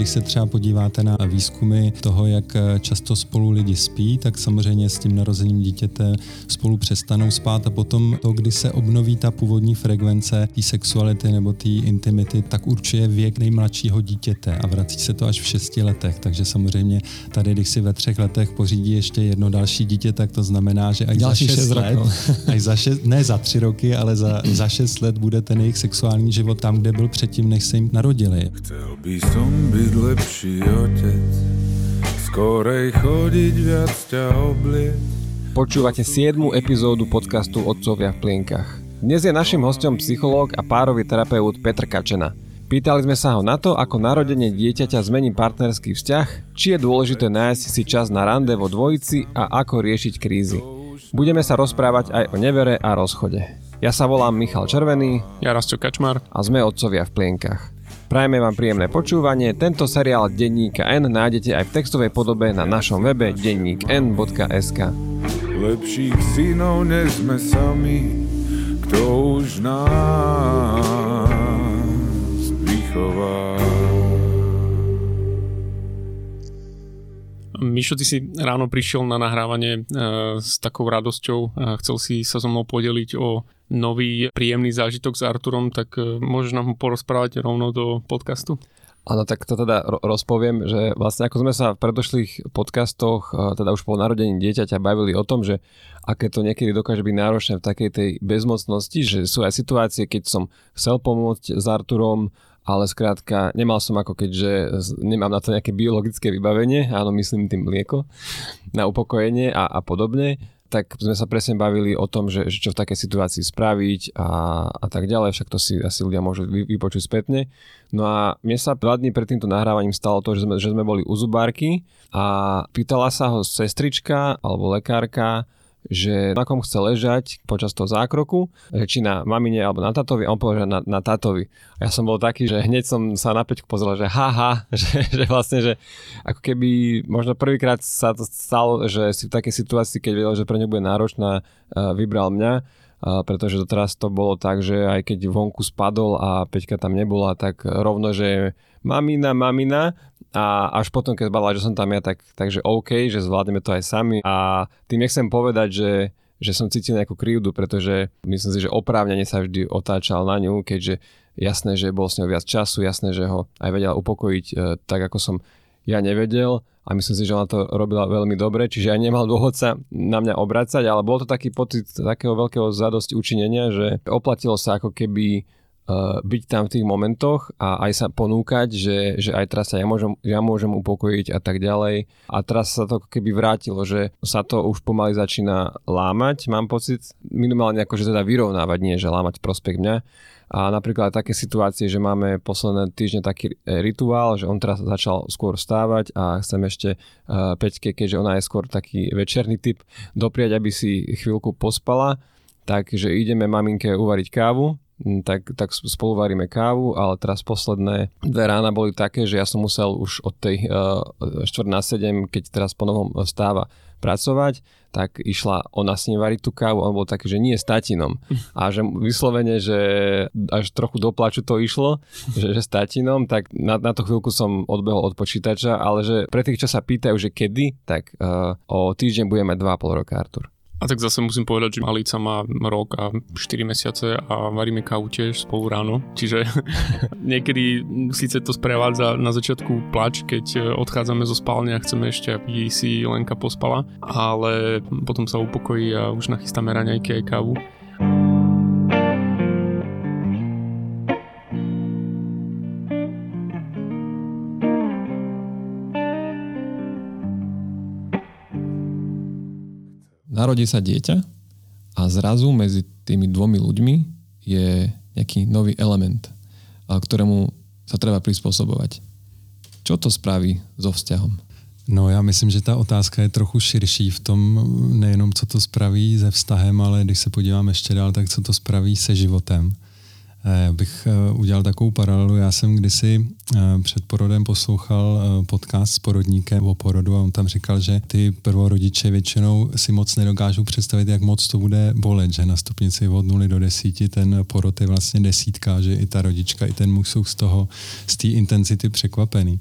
Když se třeba podíváte na výzkumy toho, jak často spolu lidi spí, tak samozřejmě s tím narozením dítěte spolu přestanou spát a potom to, kdy se obnoví ta původní frekvence té sexuality nebo té intimity, tak určuje věk nejmladšího dítěte a vrací se to až v šesti letech. Takže samozřejmě tady, když si ve třech letech pořídí ještě jedno další dítě, tak to znamená, že až Další za šest let, až za šest, ne za tři roky, ale za, za šest let bude ten jejich sexuální život tam, kde byl předtím, než se jim narodili. Chcel by som byť lepší otec, skorej chodiť viac ťa obliec. Počúvate 7. epizódu podcastu Otcovia v plienkach. Dnes je našim hostom psychológ a párový terapeut Petr Kačena. Pýtali sme sa ho na to, ako narodenie dieťaťa zmení partnerský vzťah, či je dôležité nájsť si čas na rande vo dvojici a ako riešiť krízy. Budeme sa rozprávať aj o nevere a rozchode. Ja sa volám Michal Červený. Ja Rastio Kačmar. A sme otcovia v plienkach. Prajeme vám príjemné počúvanie. Tento seriál Denníka N nájdete aj v textovej podobe na našom webe denníkn.sk Lepších synov než sme sami, kto už nás chová. Mišo, ty si ráno prišiel na nahrávanie e, s takou radosťou chcel si sa so mnou podeliť o nový príjemný zážitok s Arturom, tak e, môžeš nám ho porozprávať rovno do podcastu? Áno, tak to teda rozpoviem, že vlastne ako sme sa v predošlých podcastoch, e, teda už po narodení dieťaťa bavili o tom, že aké to niekedy dokáže byť náročné v takej tej bezmocnosti, že sú aj situácie, keď som chcel pomôcť s Arturom, ale skrátka nemal som ako keďže nemám na to nejaké biologické vybavenie, áno myslím tým mlieko, na upokojenie a, a podobne, tak sme sa presne bavili o tom, že, že čo v takej situácii spraviť a, a tak ďalej, však to si asi ľudia môžu vypočuť spätne. No a mne sa dva dní pred týmto nahrávaním stalo to, že sme, že sme boli u zubárky a pýtala sa ho sestrička alebo lekárka, že na kom chce ležať počas toho zákroku, že či na mamine alebo na tatovi, on povedal, že na, na tatovi. A ja som bol taký, že hneď som sa na peťku pozrel, že haha, že, že vlastne, že ako keby možno prvýkrát sa to stalo, že si v takej situácii, keď vedel, že pre ňu bude náročná, vybral mňa pretože doteraz to bolo tak, že aj keď vonku spadol a Peťka tam nebola, tak rovno, že mamina, mamina. A až potom, keď zbadala, že som tam ja, tak, takže OK, že zvládneme to aj sami. A tým nechcem povedať, že že som cítil nejakú krivdu, pretože myslím si, že oprávnene sa vždy otáčal na ňu, keďže jasné, že bol s ňou viac času, jasné, že ho aj vedela upokojiť e, tak, ako som ja nevedel a myslím si, že ona to robila veľmi dobre, čiže aj nemal dôvod sa na mňa obracať, ale bol to taký pocit takého veľkého zadosti učinenia, že oplatilo sa ako keby byť tam v tých momentoch a aj sa ponúkať, že, že aj teraz sa ja môžem, ja môžem upokojiť a tak ďalej. A teraz sa to keby vrátilo, že sa to už pomaly začína lámať, mám pocit, minimálne ako, že teda vyrovnávať, nie že lámať prospekt mňa. A napríklad také situácie, že máme posledné týždne taký e, rituál, že on teraz začal skôr stávať a chcem ešte uh, Peťke, keďže ona je skôr taký večerný typ, dopriať, aby si chvíľku pospala, takže ideme maminke uvariť kávu, tak, tak spolu varíme kávu, ale teraz posledné dve rána boli také, že ja som musel už od tej uh, 4 na 7, keď teraz po novom stáva, pracovať, tak išla ona s ním variť tú kávu, on bol taký, že nie s tatinom. A že vyslovene, že až trochu do plaču to išlo, že, že s tatinom, tak na, na to chvíľku som odbehol od počítača, ale že pre tých, čo sa pýtajú, že kedy, tak uh, o týždeň budeme mať 2,5 roka, Artur. A tak zase musím povedať, že Malica má rok a 4 mesiace a varíme kávu tiež spolu ráno. Čiže niekedy síce to sprevádza na začiatku plač, keď odchádzame zo spálne a chceme ešte, aby si Lenka pospala, ale potom sa upokojí a už nachystáme raňajky aj kávu. Narodí sa dieťa a zrazu medzi tými dvomi ľuďmi je nejaký nový element, ktorému sa treba prispôsobovať. Čo to spraví so vzťahom? No já myslím, že ta otázka je trochu širší v tom, nejenom co to spraví se vztahem, ale když se podívám ještě dál, tak co to spraví se životem. Já bych udělal takovou paralelu. Já jsem kdysi před porodem poslouchal podcast s porodníkem o porodu a on tam říkal, že ty prvorodiče většinou si moc nedokážou představit, jak moc to bude bolet, že na stupnici od 0 do 10 ten porod je vlastně desítka, že i ta rodička, i ten muž jsou z toho, z té intenzity překvapený.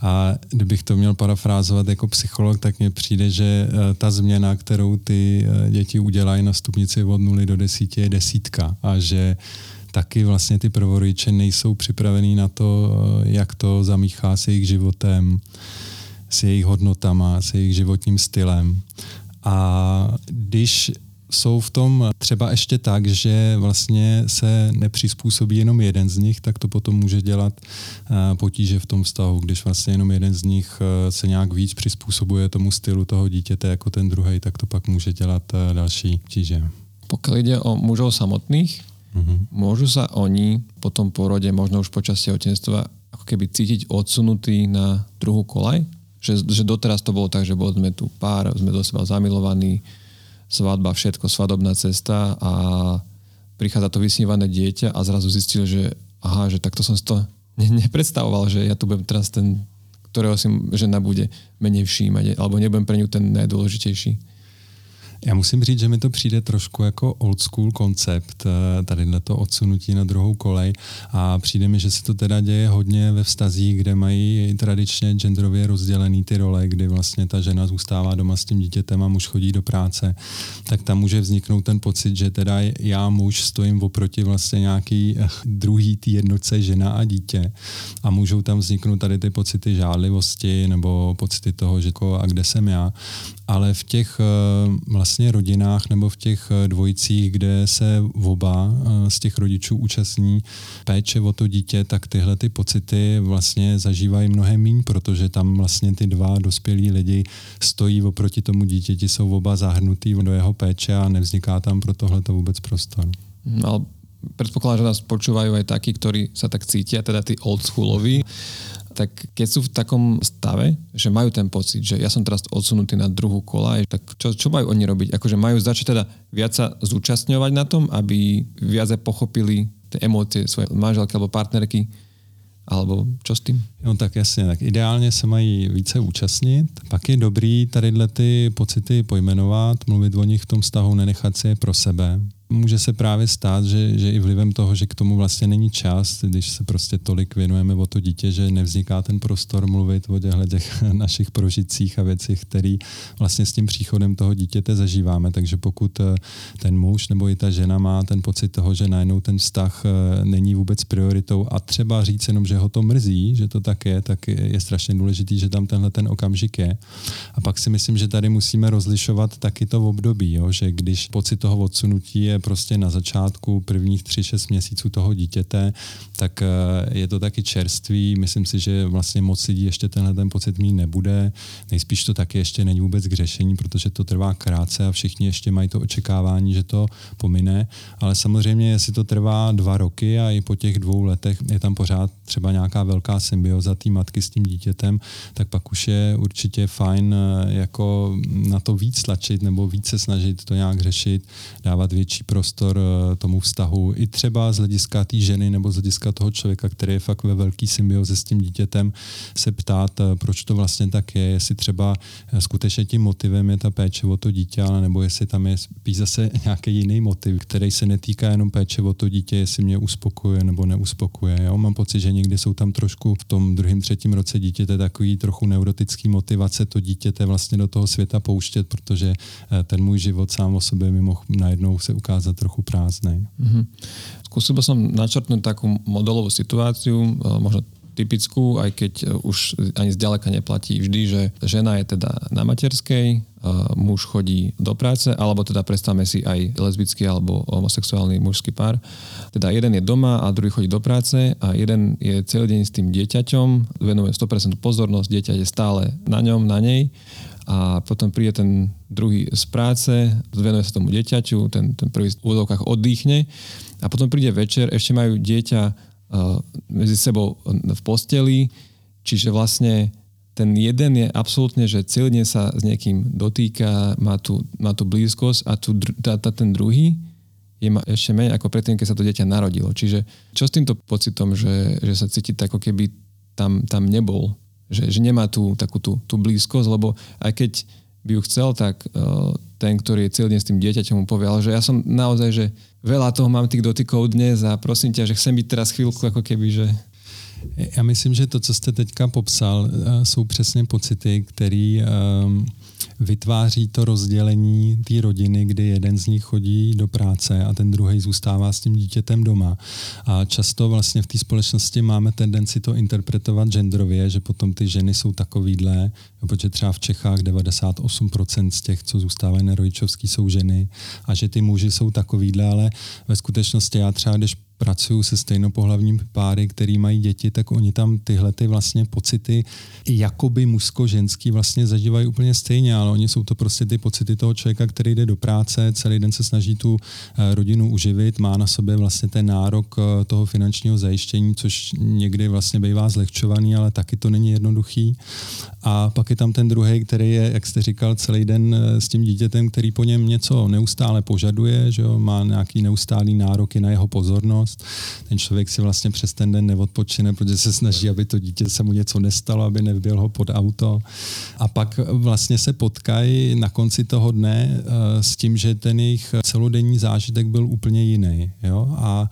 A kdybych to měl parafrázovat jako psycholog, tak mně přijde, že ta změna, kterou ty děti udělají na stupnici od 0 do 10 je desítka a že taky vlastně ty prvorodiče nejsou připravený na to, jak to zamíchá s jejich životem, s jejich hodnotama, s jejich životním stylem. A když jsou v tom třeba ještě tak, že vlastně se nepřizpůsobí jenom jeden z nich, tak to potom může dělat eh, potíže v tom vztahu, když vlastně jenom jeden z nich eh, se nějak víc přizpůsobuje tomu stylu toho dítěte jako ten druhý, tak to pak může dělat eh, další tíže. Pokud jde o mužov samotných, mm-hmm. môžu sa oni po tom porode, možno už počas tehotenstva, ako keby cítiť odsunutí na druhú kolaj? Že, že doteraz to bolo tak, že bol sme tu pár, sme do seba zamilovaní, svadba, všetko, svadobná cesta a prichádza to vysnívané dieťa a zrazu zistil, že aha, že takto som si to ne, nepredstavoval, že ja tu budem teraz ten, ktorého si žena bude menej všímať, alebo nebudem pre ňu ten najdôležitejší. Já musím říct, že mi to přijde trošku jako old school koncept, eh, tady to odsunutí na druhou kolej. A přijde mi, že se to teda děje hodně ve vztazích, kde mají tradičně genderově rozdělený ty role, kdy vlastně ta žena zůstává doma s tím dítětem a muž chodí do práce, tak tam může vzniknout ten pocit, že teda já muž stojím oproti vlastně nějaký eh, druhý tý jednotce žena a dítě. A můžou tam vzniknout tady ty pocity žádlivosti nebo pocity toho, že jako, a kde jsem já ale v těch eh, vlastně rodinách nebo v těch eh, dvojicích, kde se oba eh, z těch rodičů účastní péče o to dítě, tak tyhle ty pocity vlastně zažívají mnohem míň, protože tam vlastně ty dva dospělí lidi stojí oproti tomu dítěti, jsou oba zahrnutý do jeho péče a nevzniká tam pro tohle to vůbec prostor. No, predpokladám, že nás počúvajú aj takí, ktorí sa tak cítia, teda tí oldschooloví tak keď sú v takom stave, že majú ten pocit, že ja som teraz odsunutý na druhú kola, tak čo, čo majú oni robiť? Akože majú začať teda viac sa zúčastňovať na tom, aby viac pochopili tie emócie svojej manželky alebo partnerky, alebo čo s tím? No tak jasně, tak ideálně se mají více účastnit. Pak je dobrý tadyhle ty pocity pojmenovat, mluvit o nich v tom vztahu, nenechat si je pro sebe. Může se právě stát, že, že i vlivem toho, že k tomu vlastně není čas, když se prostě tolik věnujeme o to dítě, že nevzniká ten prostor mluvit o těchto těch našich prožitcích a věcích, které vlastně s tím příchodem toho dítěte zažíváme. Takže pokud eh, ten muž nebo i ta žena má ten pocit toho, že najednou ten vztah eh, není vůbec prioritou a třeba říct jenom, že ho to mrzí, že to tak je, tak je strašně důležitý, že tam tenhle ten okamžik je. A pak si myslím, že tady musíme rozlišovat taky to v období, jo? že když pocit toho odsunutí je prostě na začátku prvních 3-6 měsíců toho dítěte, tak eh, je to taky čerstvý. Myslím si, že vlastně moc lidí ještě tenhle ten pocit mít nebude. Nejspíš to taky ještě není vůbec k řešení, protože to trvá krátce a všichni ještě mají to očekávání, že to pomine. Ale samozřejmě, jestli to trvá dva roky a i po těch dvou letech je tam pořád třeba nějaká velká symbioza té matky s tím dítětem, tak pak už je určitě fajn eh, jako na to víc tlačit nebo více snažit to nějak řešit, dávat větší prostor eh, tomu vztahu. I třeba z hlediska té ženy nebo z hlediska toho člověka, který je fakt ve velký symbioze s tím dítětem, se ptát, eh, proč to vlastně tak je, jestli třeba skutečně tím motivem je ta péče o to dítě, ale nebo jestli tam je spíš zase nějaký jiný motiv, který se netýká jenom péče o to dítě, jestli mě uspokuje nebo neuspokuje. Jo? Mám pocit, že někdy jsou tam trošku v tom druhém, třetím roce dítěte takový trochu neurotický motivace to dítěte vlastně do toho světa pouštět, protože eh, ten můj život sám o sobě mi mohl najednou se ukázat trochu prázdný. Mm-hmm. Skúsil som načrtnúť takú modelovú situáciu, eh, možno typickú, aj keď e, už ani zďaleka neplatí vždy, že žena je teda na materskej, e, muž chodí do práce, alebo teda predstavme si aj lesbický alebo homosexuálny mužský pár. Teda jeden je doma a druhý chodí do práce a jeden je celý deň s tým dieťaťom, venuje 100% pozornosť, dieťa je stále na ňom, na nej a potom príde ten druhý z práce, venuje sa tomu dieťaťu, ten, ten prvý v úvodovkách oddychne a potom príde večer, ešte majú dieťa medzi sebou v posteli, čiže vlastne ten jeden je absolútne, že celý deň sa s niekým dotýka, má tu, má tu blízkosť a tu, tá, tá, ten druhý je ma ešte menej ako predtým, keď sa to dieťa narodilo. Čiže čo s týmto pocitom, že, že sa cíti tak, ako keby tam, tam nebol, že, že nemá tú takú tú, tú blízkosť, lebo aj keď by ju chcel, tak uh, ten, ktorý je celý deň s tým dieťaťom mu povie, ale že ja som naozaj, že veľa toho mám tých dotykov dnes a prosím ťa, že chcem byť teraz chvíľku ako keby, že já myslím, že to, co jste teďka popsal, eh, jsou přesně pocity, které um, vytváří to rozdělení té rodiny, kdy jeden z nich chodí do práce a ten druhý zůstává s tím dítětem doma. A často vlastně v té společnosti máme tendenci to interpretovat genderově, že potom ty ženy jsou takovýhle, protože třeba v Čechách 98% z těch, co zůstávají na rodičovský, jsou ženy a že ty muži jsou takovýhle, ale ve skutečnosti já třeba, když pracuju se stejnopohlavním páry, který mají děti, tak oni tam tyhle ty vlastně pocity jakoby mužsko-ženský vlastně zažívají úplně stejně, ale oni jsou to prostě ty pocity toho člověka, který jde do práce, celý den se snaží tu eh, rodinu uživit, má na sobě vlastně ten nárok eh, toho finančního zajištění, což někdy vlastně bývá zlehčovaný, ale taky to není jednoduchý. A pak je tam ten druhý, který je, jak jste říkal, celý den eh, s tím dítětem, který po něm něco neustále požaduje, že jo, má nějaký neustálý nároky na jeho pozornost. Ten člověk si vlastně přes ten den neodpočine, protože se snaží, aby to dítě se mu něco nestalo, aby nevbil ho pod auto. A pak vlastně se potkají na konci toho dne eh, s tím, že ten jejich celodenní zážitek byl úplně jiný. Jo? A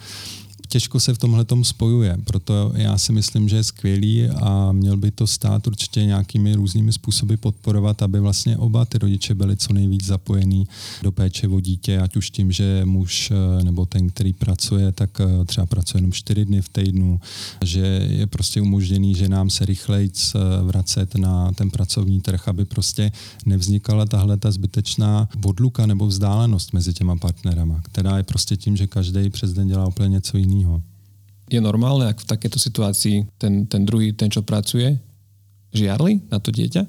těžko se v tomhle tom spojuje, proto já si myslím, že je skvělý a měl by to stát určitě nějakými různými způsoby podporovat, aby vlastně oba ty rodiče byli co nejvíc zapojení do péče o dítě, ať už tím, že muž eh, nebo ten, který pracuje, tak eh, třeba pracuje jenom čtyři dny v týdnu, že je prostě umožněný, že nám se rychleji eh, vracet na ten pracovní trh, aby prostě nevznikala tahle ta zbytečná odluka nebo vzdálenost mezi těma partnerama, která je prostě tím, že každý přes den dělá úplně něco jiného jiného. Je normálne, ak v takéto situácii ten, ten druhý, ten, čo pracuje, žiarli na to dieťa?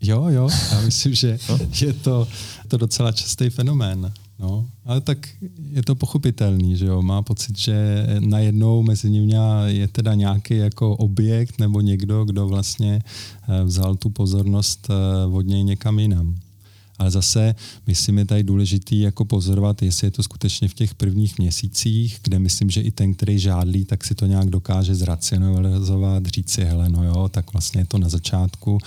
Jo, jo, já myslím, že no. je to, to docela častý fenomén. No, ale tak je to pochopitelný, že jo, má pocit, že najednou mezi nimi je teda nějaký jako objekt nebo někdo, kdo vlastně eh, vzal tu pozornost eh, od něj někam jinam. Ale zase, myslím, je tady důležitý jako pozorovat, jestli je to skutečně v těch prvních měsících, kde myslím, že i ten, který žádlí, tak si to nějak dokáže zracionalizovat, říct si, hele, no jo, tak vlastně je to na začátku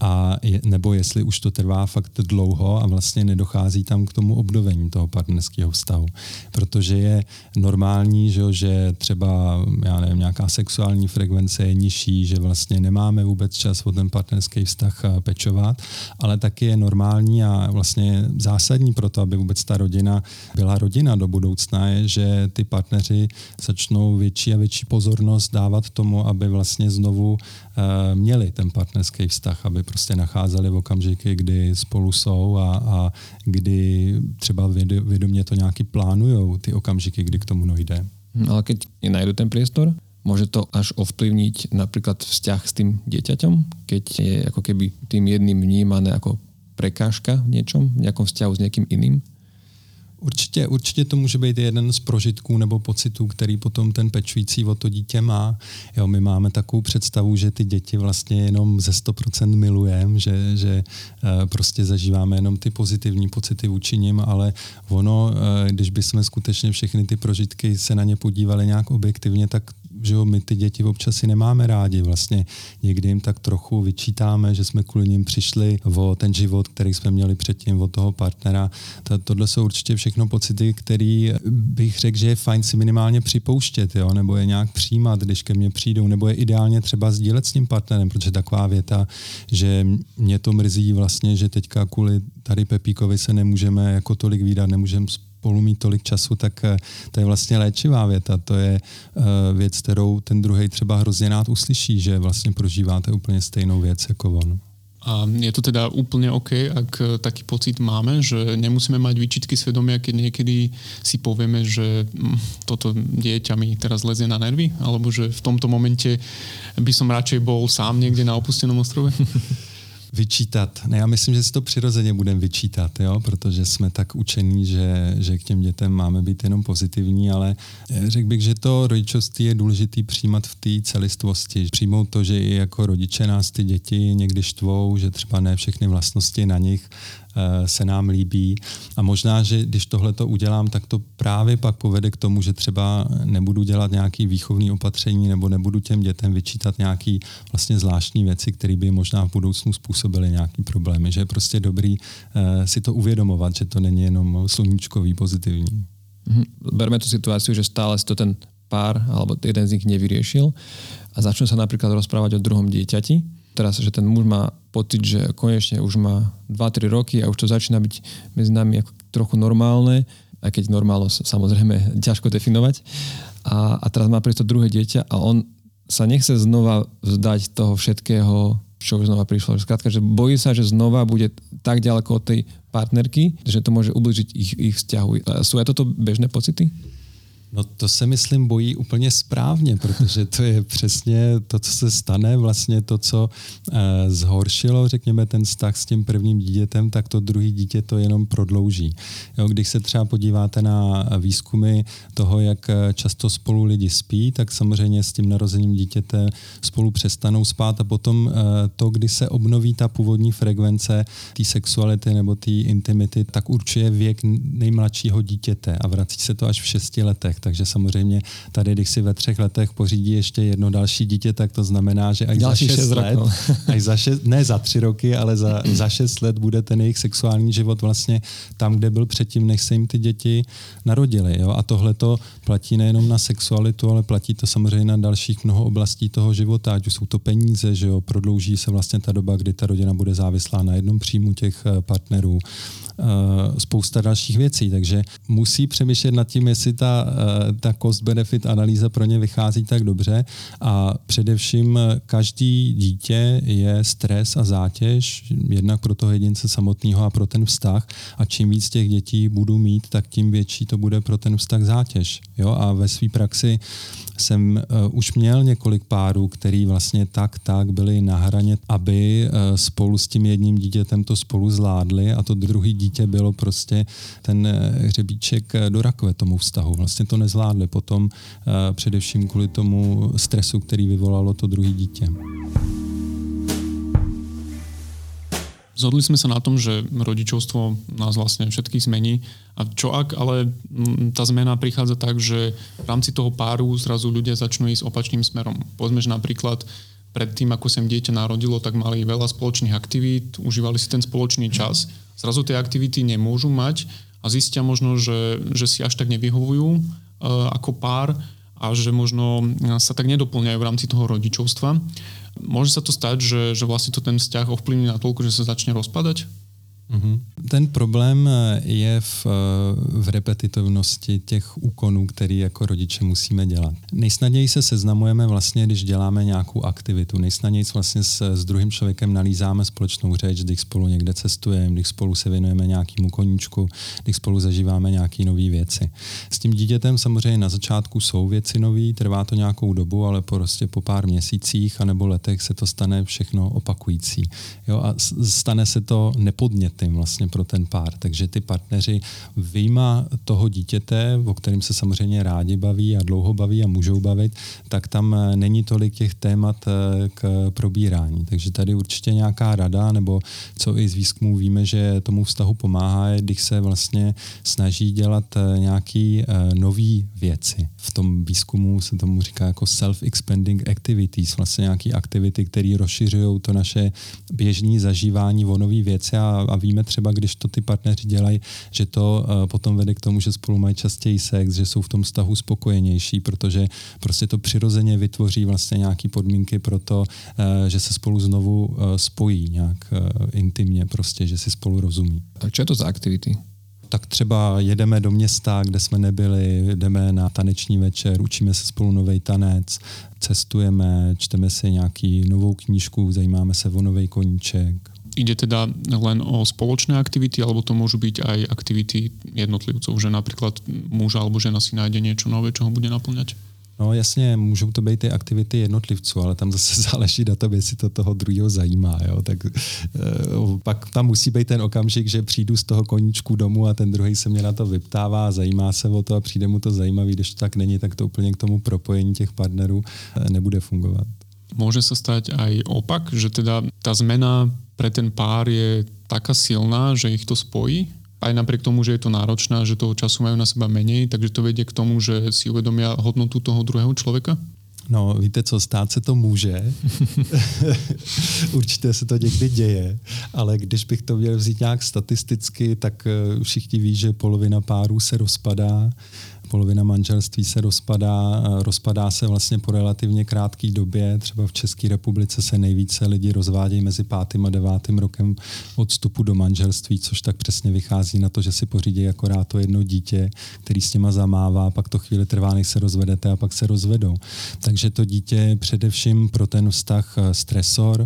a je, nebo jestli už to trvá fakt dlouho a vlastně nedochází tam k tomu obnovení toho partnerského vztahu. Protože je normální, že, že třeba já nevím, nějaká sexuální frekvence je nižší, že vlastně nemáme vůbec čas o ten partnerský vztah eh, pečovat, ale taky je normální a vlastně zásadní pro to, aby vůbec ta rodina byla rodina do budoucna, je, že ty partneři začnou větší a větší pozornost dávat tomu, aby vlastně znovu Eh, měli ten partnerský vztah, aby prostě nacházeli v okamžiky, kdy spolu jsou a, a kdy třeba vědomě to nějaký plánují, ty okamžiky, kdy k tomu dojde. No, ale keď najdu ten priestor, môže to až ovplyvniť napríklad vzťah s tým dieťaťom, keď je ako keby tým jedným vnímané ako prekážka v niečom, v nejakom vzťahu s niekým iným? Určitě, určitě to může být jeden z prožitků nebo pocitů, který potom ten pečující o to dítě má. Jo, my máme takovou představu, že ty děti vlastně jenom ze 100% milujeme, že, že eh, prostě zažíváme jenom ty pozitivní pocity vůči nim, ale ono, eh, když bychom skutečně všechny ty prožitky se na ně podívali nějak objektivně, tak že jo, my ty děti občas si nemáme rádi. Vlastně někdy jim tak trochu vyčítáme, že jsme kvůli ním přišli o ten život, který jsme měli předtím, od toho partnera. To, tohle jsou určitě všechno pocity, které bych řekl, že je fajn si minimálně připouštět, jo? nebo je nějak přijímat, když ke mně přijdou, nebo je ideálně třeba sdílet s tím partnerem, protože taková věta, že mě to mrzí vlastně, že teďka kvůli tady Pepíkovi se nemůžeme jako tolik výdat, nemůžeme spolu mít tolik času, tak eh, to je vlastně léčivá věta. To je eh, věc, kterou ten druhý třeba hrozně rád uslyší, že vlastně prožíváte úplně stejnou věc jako on. A je to teda úplne OK, ak eh, taký pocit máme, že nemusíme mať výčitky svedomia, keď niekedy si povieme, že hm, toto dieťa mi teraz lezie na nervy, alebo že v tomto momente by som radšej bol sám niekde na opustenom ostrove? vyčítat. Ne, já myslím, že si to přirozeně budeme vyčítat, jo? protože jsme tak učení, že, že k těm dětem máme být jenom pozitivní, ale řekl bych, že to rodičovství je důležitý přijímat v té celistvosti. Přijmout to, že i jako rodiče nás ty děti někdy štvou, že třeba ne všechny vlastnosti na nich se nám líbí. A možná, že když tohle to udělám, tak to právě pak povede k tomu, že třeba nebudu dělat nějaký výchovný opatření nebo nebudu těm dětem vyčítat nějaký vlastně zvláštní věci, které by možná v budoucnu způsobily nějaký problémy. Že je prostě dobrý si to uvědomovat, že to není jenom sluníčkový, pozitivní. Mm-hmm. Berme tú situáciu, že stále si to ten pár alebo jeden z nich nevyriešil a začnú sa napríklad rozprávať o druhom dieťati. Teraz, že ten muž má pocit, že konečne už má 2-3 roky a už to začína byť medzi nami ako trochu normálne, aj keď normálno samozrejme ťažko definovať. A, a teraz má prísť to druhé dieťa a on sa nechce znova vzdať toho všetkého, čo už znova prišlo. Skrátka, že bojí sa, že znova bude tak ďaleko od tej partnerky, že to môže ubližiť ich, ich vzťahu. Sú aj toto bežné pocity? No to se myslím bojí úplně správně, protože to je přesně to, co se stane, vlastně to, co eh, zhoršilo, řekněme, ten vztah s tím prvním dítětem, tak to druhý dítě to jenom prodlouží. Jo, když se třeba podíváte na výzkumy toho, jak eh, často spolu lidi spí, tak samozřejmě s tím narozením dítěte spolu přestanou spát a potom eh, to, kdy se obnoví ta původní frekvence té sexuality nebo té intimity, tak určuje věk nejmladšího dítěte a vrací se to až v šesti letech takže samozřejmě tady, když si ve třech letech pořídí ještě jedno další dítě, tak to znamená, že až Další za šest, let, no. až za šest, ne za tři roky, ale za, za šest let bude ten jejich sexuální život vlastně tam, kde byl předtím, než se jim ty děti narodily. Jo? A tohle to platí nejenom na sexualitu, ale platí to samozřejmě na dalších mnoho oblastí toho života, ať už jsou to peníze, že jo? prodlouží se vlastně ta doba, kdy ta rodina bude závislá na jednom příjmu těch eh, partnerů spousta dalších věcí. Takže musí přemýšlet nad tím, jestli ta, eh, ta cost-benefit analýza pro ně vychází tak dobře a především každý dítě je stres a zátěž, jednak pro toho jedince samotného a pro ten vztah a čím víc těch dětí budu mít, tak tím větší to bude pro ten vztah zátěž. Jo? A ve své praxi jsem uh, už měl několik párů, který vlastně tak, tak byli na hraně, aby uh, spolu s tím jedním dítětem to spolu zvládli a to druhý dítě bylo prostě ten uh, hřebíček do rakve tomu vztahu. Vlastně to nezvládli potom uh, především kvůli tomu stresu, který vyvolalo to druhé dítě. Zhodli sme sa na tom, že rodičovstvo nás vlastne všetkých zmení. A čo ak ale mm, tá zmena prichádza tak, že v rámci toho páru zrazu ľudia začnú ísť opačným smerom. Povedzme, že napríklad predtým, ako sa im dieťa narodilo, tak mali veľa spoločných aktivít, užívali si ten spoločný čas. Zrazu tie aktivity nemôžu mať a zistia možno, že, že si až tak nevyhovujú uh, ako pár a že možno sa tak nedoplňajú v rámci toho rodičovstva. Môže sa to stať, že, že vlastne to ten vzťah ovplyvní na toľko, že sa začne rozpadať? Mm-hmm. Ten problém eh, je v, eh, v repetitivnosti těch úkonů, který jako rodiče musíme dělat. Nejsnadněji se seznamujeme vlastně, když děláme nějakou aktivitu. Nejsnadněji vlastně s, s druhým člověkem nalízáme společnou řeč, když spolu někde cestujeme, když spolu se věnujeme nějakému koníčku, když spolu zažíváme nějaké nové věci. S tím dítětem samozřejmě na začátku jsou věci nové, trvá to nějakou dobu, ale prostě po pár měsících anebo letech se to stane všechno opakující. Jo, a stane se to nepodnět tím vlastně pro ten pár. Takže ty partneři výjima toho dítěte, o kterém se samozřejmě rádi baví a dlouho baví a můžou bavit, tak tam eh, není tolik těch témat eh, k probírání. Takže tady určitě nějaká rada, nebo co i z výzkumů víme, že tomu vztahu pomáhá, je, když se vlastně snaží dělat eh, nějaký nový věci. V tom výzkumu se tomu říká jako self-expanding activities, vlastně nějaké aktivity, které rozšiřují to naše běžné zažívání o nové věci a, a víme třeba, když to ty partneři dělají, že to uh, potom vede k tomu, že spolu mají častěji sex, že jsou v tom vztahu spokojenější, protože prostě to přirozeně vytvoří vlastně nějaké podmínky pro to, uh, že se spolu znovu uh, spojí nějak intimně, prostě, že si spolu rozumí. Tak co je to za aktivity? tak třeba jedeme do města, kde jsme nebyli, jdeme na taneční večer, učíme se spolu nový tanec, cestujeme, čteme si nějaký novou knížku, zajímáme se o nový koníček. Ide teda len o spoločné aktivity, alebo to môžu byť aj aktivity jednotlivcov, že napríklad muž alebo žena si nájde niečo nové, čo ho bude naplňať? No jasně, můžou to být ty aktivity jednotlivců, ale tam zase záleží na tom, jestli to toho druhého zajímá. Jo? Tak e, pak tam musí být ten okamžik, že přijdu z toho koníčku domů a ten druhý se mě na to vyptává, zajímá se o to a přijde mu to zajímavý. Když to tak není, tak to úplně k tomu propojení těch partnerů e, nebude fungovat. Môže sa stať aj opak, že teda tá zmena pre ten pár je taká silná, že ich to spojí, aj napriek tomu, že je to náročné, že toho času majú na seba menej, takže to vedie k tomu, že si uvedomia hodnotu toho druhého člověka? No, víte co, stát se to může. Určitě se to někdy děje, ale když bych to měl vzít nějak statisticky, tak eh, všichni ví, že polovina párů se rozpadá polovina manželství se rozpadá, rozpadá se vlastně po relativně krátké době. Třeba v České republice se nejvíce lidi rozvádějí mezi pátým a devátým rokem od vstupu do manželství, což tak přesně vychází na to, že si pořídí akorát to jedno dítě, který s těma zamává, pak to chvíli trvá, než se rozvedete a pak se rozvedou. Takže to dítě je především pro ten vztah eh, stresor,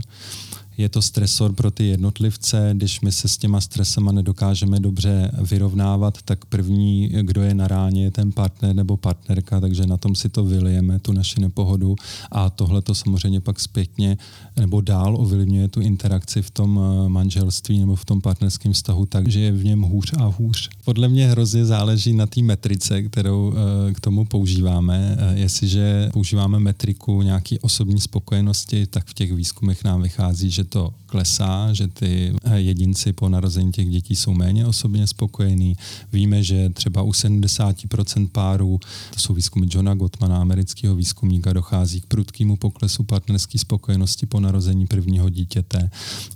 je to stresor pro ty jednotlivce, když my se s těma stresama nedokážeme dobře vyrovnávat, tak první, kdo je na ráně, je ten partner nebo partnerka, takže na tom si to vylijeme, tu naši nepohodu a tohle to samozřejmě pak zpětně nebo dál ovlivňuje tu interakci v tom eh, manželství nebo v tom partnerském vztahu, takže je v něm hůř a hůř. Podle mě hrozně záleží na té metrice, kterou eh, k tomu používáme. Eh, jestliže používáme metriku nějaký osobní spokojenosti, tak v těch výzkumech nám vychází, že to klesá, že ty jedinci po narození těch dětí jsou méně osobně spokojení. Víme, že třeba u 70% párů, to jsou výzkumy Johna Gottmana, amerického výzkumníka, dochází k prudkému poklesu partnerské spokojenosti po narození prvního dítěte.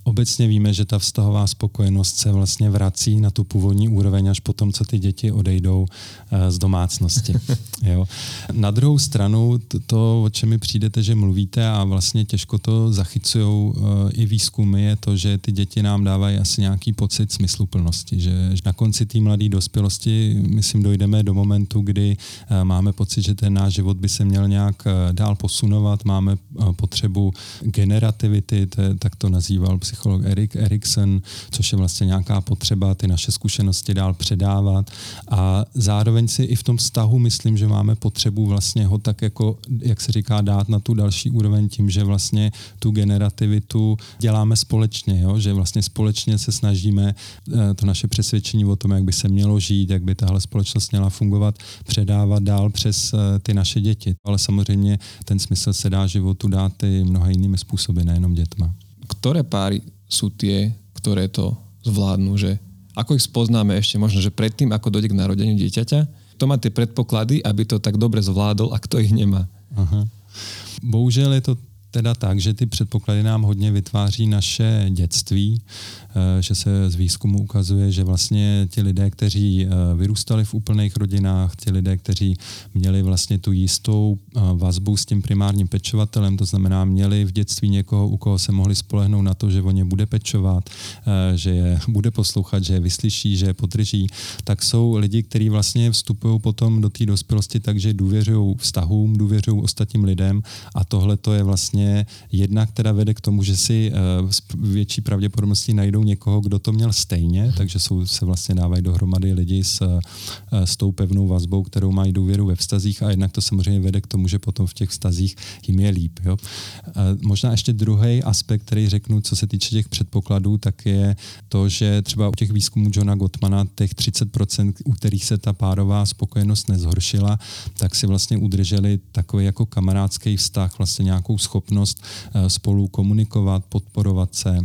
Obecně víme, že ta vztahová spokojenost se vlastně vrací na tu původní úroveň až potom, co ty děti odejdou eh, z domácnosti. jo. Na druhou stranu, to, to, o čem mi přijdete, že mluvíte a vlastně těžko to zachycují eh, i výzkumy, je to, že ty děti nám dávají asi nějaký pocit smysluplnosti, že na konci té mladé dospělosti, myslím, dojdeme do momentu, kdy eh, máme pocit, že ten náš život by se měl nějak dál posunovat, máme potřebu generativity, to je, tak to nazýval psycholog Erik Erikson, což je vlastně nějaká potřeba ty naše zkušenosti dál předávat. A zároveň si i v tom vztahu myslím, že máme potřebu vlastně ho tak jako, jak se říká, dát na tu další úroveň tím, že vlastně tu generativitu děláme společně, jo? že vlastně společně se snažíme eh, to naše přesvědčení o tom, jak by se mělo žít, jak by tahle společnost měla fungovat, předávat dál přes eh, ty naše děti. Ale samozřejmě ten smysl se dá životu dát i mnoha jinými spôsoby, nejenom dětma. Ktoré páry sú tie, ktoré to zvládnu, že ako ich spoznáme ešte možno, že predtým, ako dojde k narodeniu dieťaťa, kto má tie predpoklady, aby to tak dobre zvládol a kto ich nemá? Aha. Bohužel je to teda tak, že ty předpoklady nám hodně vytváří naše dětství, že se z výzkumu ukazuje, že vlastně ti lidé, kteří eh, vyrůstali v úplných rodinách, ti lidé, kteří měli vlastně tu jistou eh, vazbu s tím primárním pečovatelem, to znamená měli v dětství někoho, u koho se mohli spolehnout na to, že o ně bude pečovat, že je bude poslouchat, že je vyslyší, že je podrží, tak jsou lidi, kteří vlastně vstupují potom do té dospělosti tak, že důvěřují vztahům, důvěřují ostatním lidem. A tohle to je vlastně vlastně jedna, která vede k tomu, že si eh, větší pravděpodobností najdou někoho, kdo to měl stejně, takže jsou, se vlastně dávají dohromady lidi s, s tou pevnou vazbou, kterou mají důvěru ve vztazích a jednak to samozřejmě vede k tomu, že potom v těch vztazích jim je líp. Jo. Eh, možná ještě druhý aspekt, který řeknu, co se týče těch předpokladů, tak je to, že třeba u těch výzkumů Johna Gottmana těch 30%, u kterých se ta párová spokojenost nezhoršila, tak si vlastně udrželi takový jako kamarádský vztah, vlastně nějakou schopnost eh, spolu komunikovat, podporovat se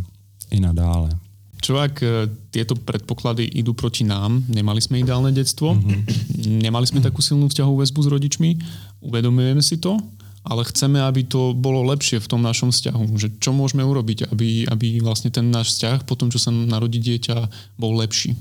i nadále. Čo ak eh, tieto predpoklady idú proti nám? Nemali sme ideálne detstvo, mm-hmm. nemali sme takú silnú vzťahovú väzbu s rodičmi, uvedomujeme si to, ale chceme, aby to bolo lepšie v tom našom vzťahu. Že čo môžeme urobiť, aby, aby vlastne ten náš vzťah po tom, čo sa narodí dieťa, bol lepší?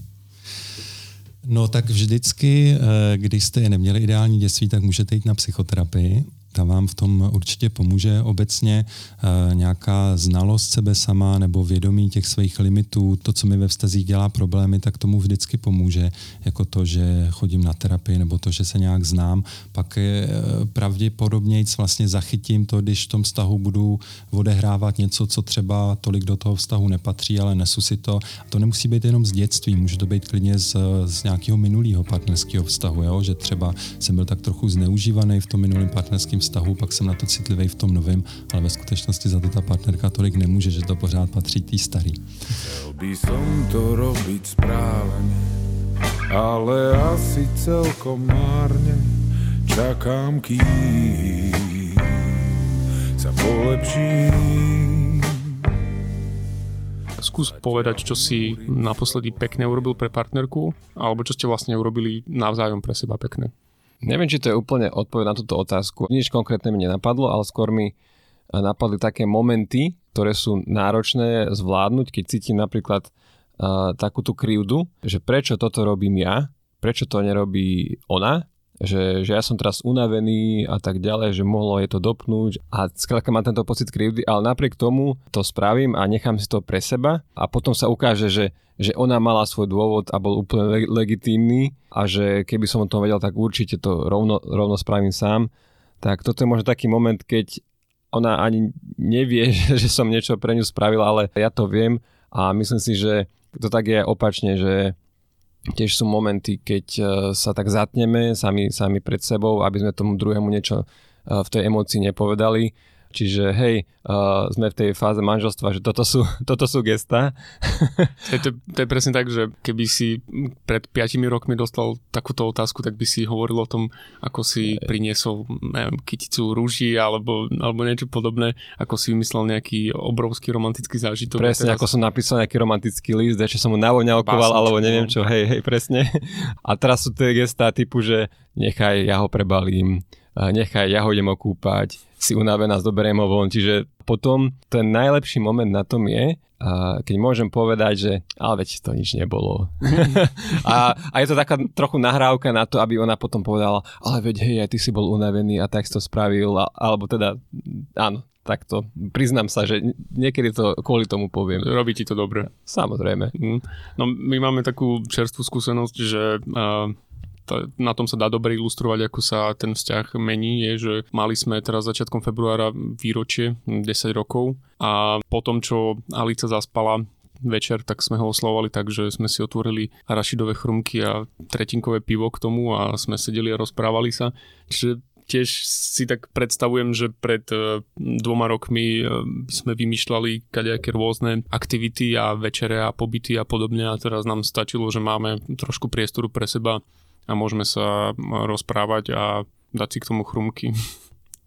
No tak vždycky, eh, když jste neměli ideální dětství, tak můžete jít na psychoterapii ta vám v tom určitě pomůže. Obecně e, nějaká znalost sebe sama nebo vědomí těch svých limitů, to, co mi ve vztazích dělá problémy, tak tomu vždycky pomůže, jako to, že chodím na terapii nebo to, že se nějak znám. Pak je e, pravděpodobně vlastně zachytím to, když v tom vztahu budu odehrávat něco, co třeba tolik do toho vztahu nepatří, ale nesu si to. To nemusí být jenom z dětství, může to být klidně z, z nějakého minulého partnerského vztahu, jo? že třeba jsem byl tak trochu zneužívaný v tom minulém partnerském vztahu, pak jsem na to citlivý v tom novém, ale ve skutečnosti za to ta partnerka tolik nemůže, že to pořád patří tý starý. Chcel by som to robiť správne, ale asi celkom márne čakám, kým sa polepším. skús povedať, čo si naposledy pekne urobil pre partnerku, alebo čo ste vlastne urobili navzájom pre seba pekné. Neviem, či to je úplne odpoveď na túto otázku. Nič konkrétne mi nenapadlo, ale skôr mi napadli také momenty, ktoré sú náročné zvládnuť, keď cítim napríklad uh, takúto krivdu, že prečo toto robím ja, prečo to nerobí ona, že, že ja som teraz unavený a tak ďalej, že mohlo je to dopnúť a skrátka mám tento pocit krivdy, ale napriek tomu to spravím a nechám si to pre seba a potom sa ukáže, že, že ona mala svoj dôvod a bol úplne le- legitímny a že keby som o tom vedel, tak určite to rovno, rovno spravím sám. Tak toto je možno taký moment, keď ona ani nevie, že som niečo pre ňu spravil, ale ja to viem a myslím si, že to tak je opačne, že tiež sú momenty, keď e, sa tak zatneme sami, sami pred sebou, aby sme tomu druhému niečo e, v tej emócii nepovedali Čiže hej, uh, sme v tej fáze manželstva, že toto sú, toto sú gesta. to, to, to je presne tak, že keby si pred 5 rokmi dostal takúto otázku, tak by si hovoril o tom, ako si priniesol neviem, kyticu rúží alebo, alebo niečo podobné, ako si vymyslel nejaký obrovský romantický zážitok. Presne, teraz... ako som napísal nejaký romantický list, že som mu navoňalkoval, alebo neviem no. čo, hej, hej, presne. A teraz sú tie gestá typu, že nechaj, ja ho prebalím, nechaj, ja ho idem okúpať, si unavená, zoberiem ho von. Čiže potom ten najlepší moment na tom je, a keď môžem povedať, že ale veď to nič nebolo. a, a je to taká trochu nahrávka na to, aby ona potom povedala, ale veď hej, aj ty si bol unavený a tak si to spravil, a, alebo teda áno, takto. Priznám sa, že niekedy to kvôli tomu poviem. Robí ti to dobre. Samozrejme. Mm. No my máme takú čerstvú skúsenosť, že uh, na tom sa dá dobre ilustrovať, ako sa ten vzťah mení, je, že mali sme teraz začiatkom februára výročie 10 rokov a po tom, čo Alica zaspala večer, tak sme ho oslovovali tak, že sme si otvorili arašidové chrumky a tretinkové pivo k tomu a sme sedeli a rozprávali sa. Čiže tiež si tak predstavujem, že pred e, dvoma rokmi e, sme vymýšľali kadejaké rôzne aktivity a večere a pobyty a podobne a teraz nám stačilo, že máme trošku priestoru pre seba a môžeme sa rozprávať a dať si k tomu chrumky.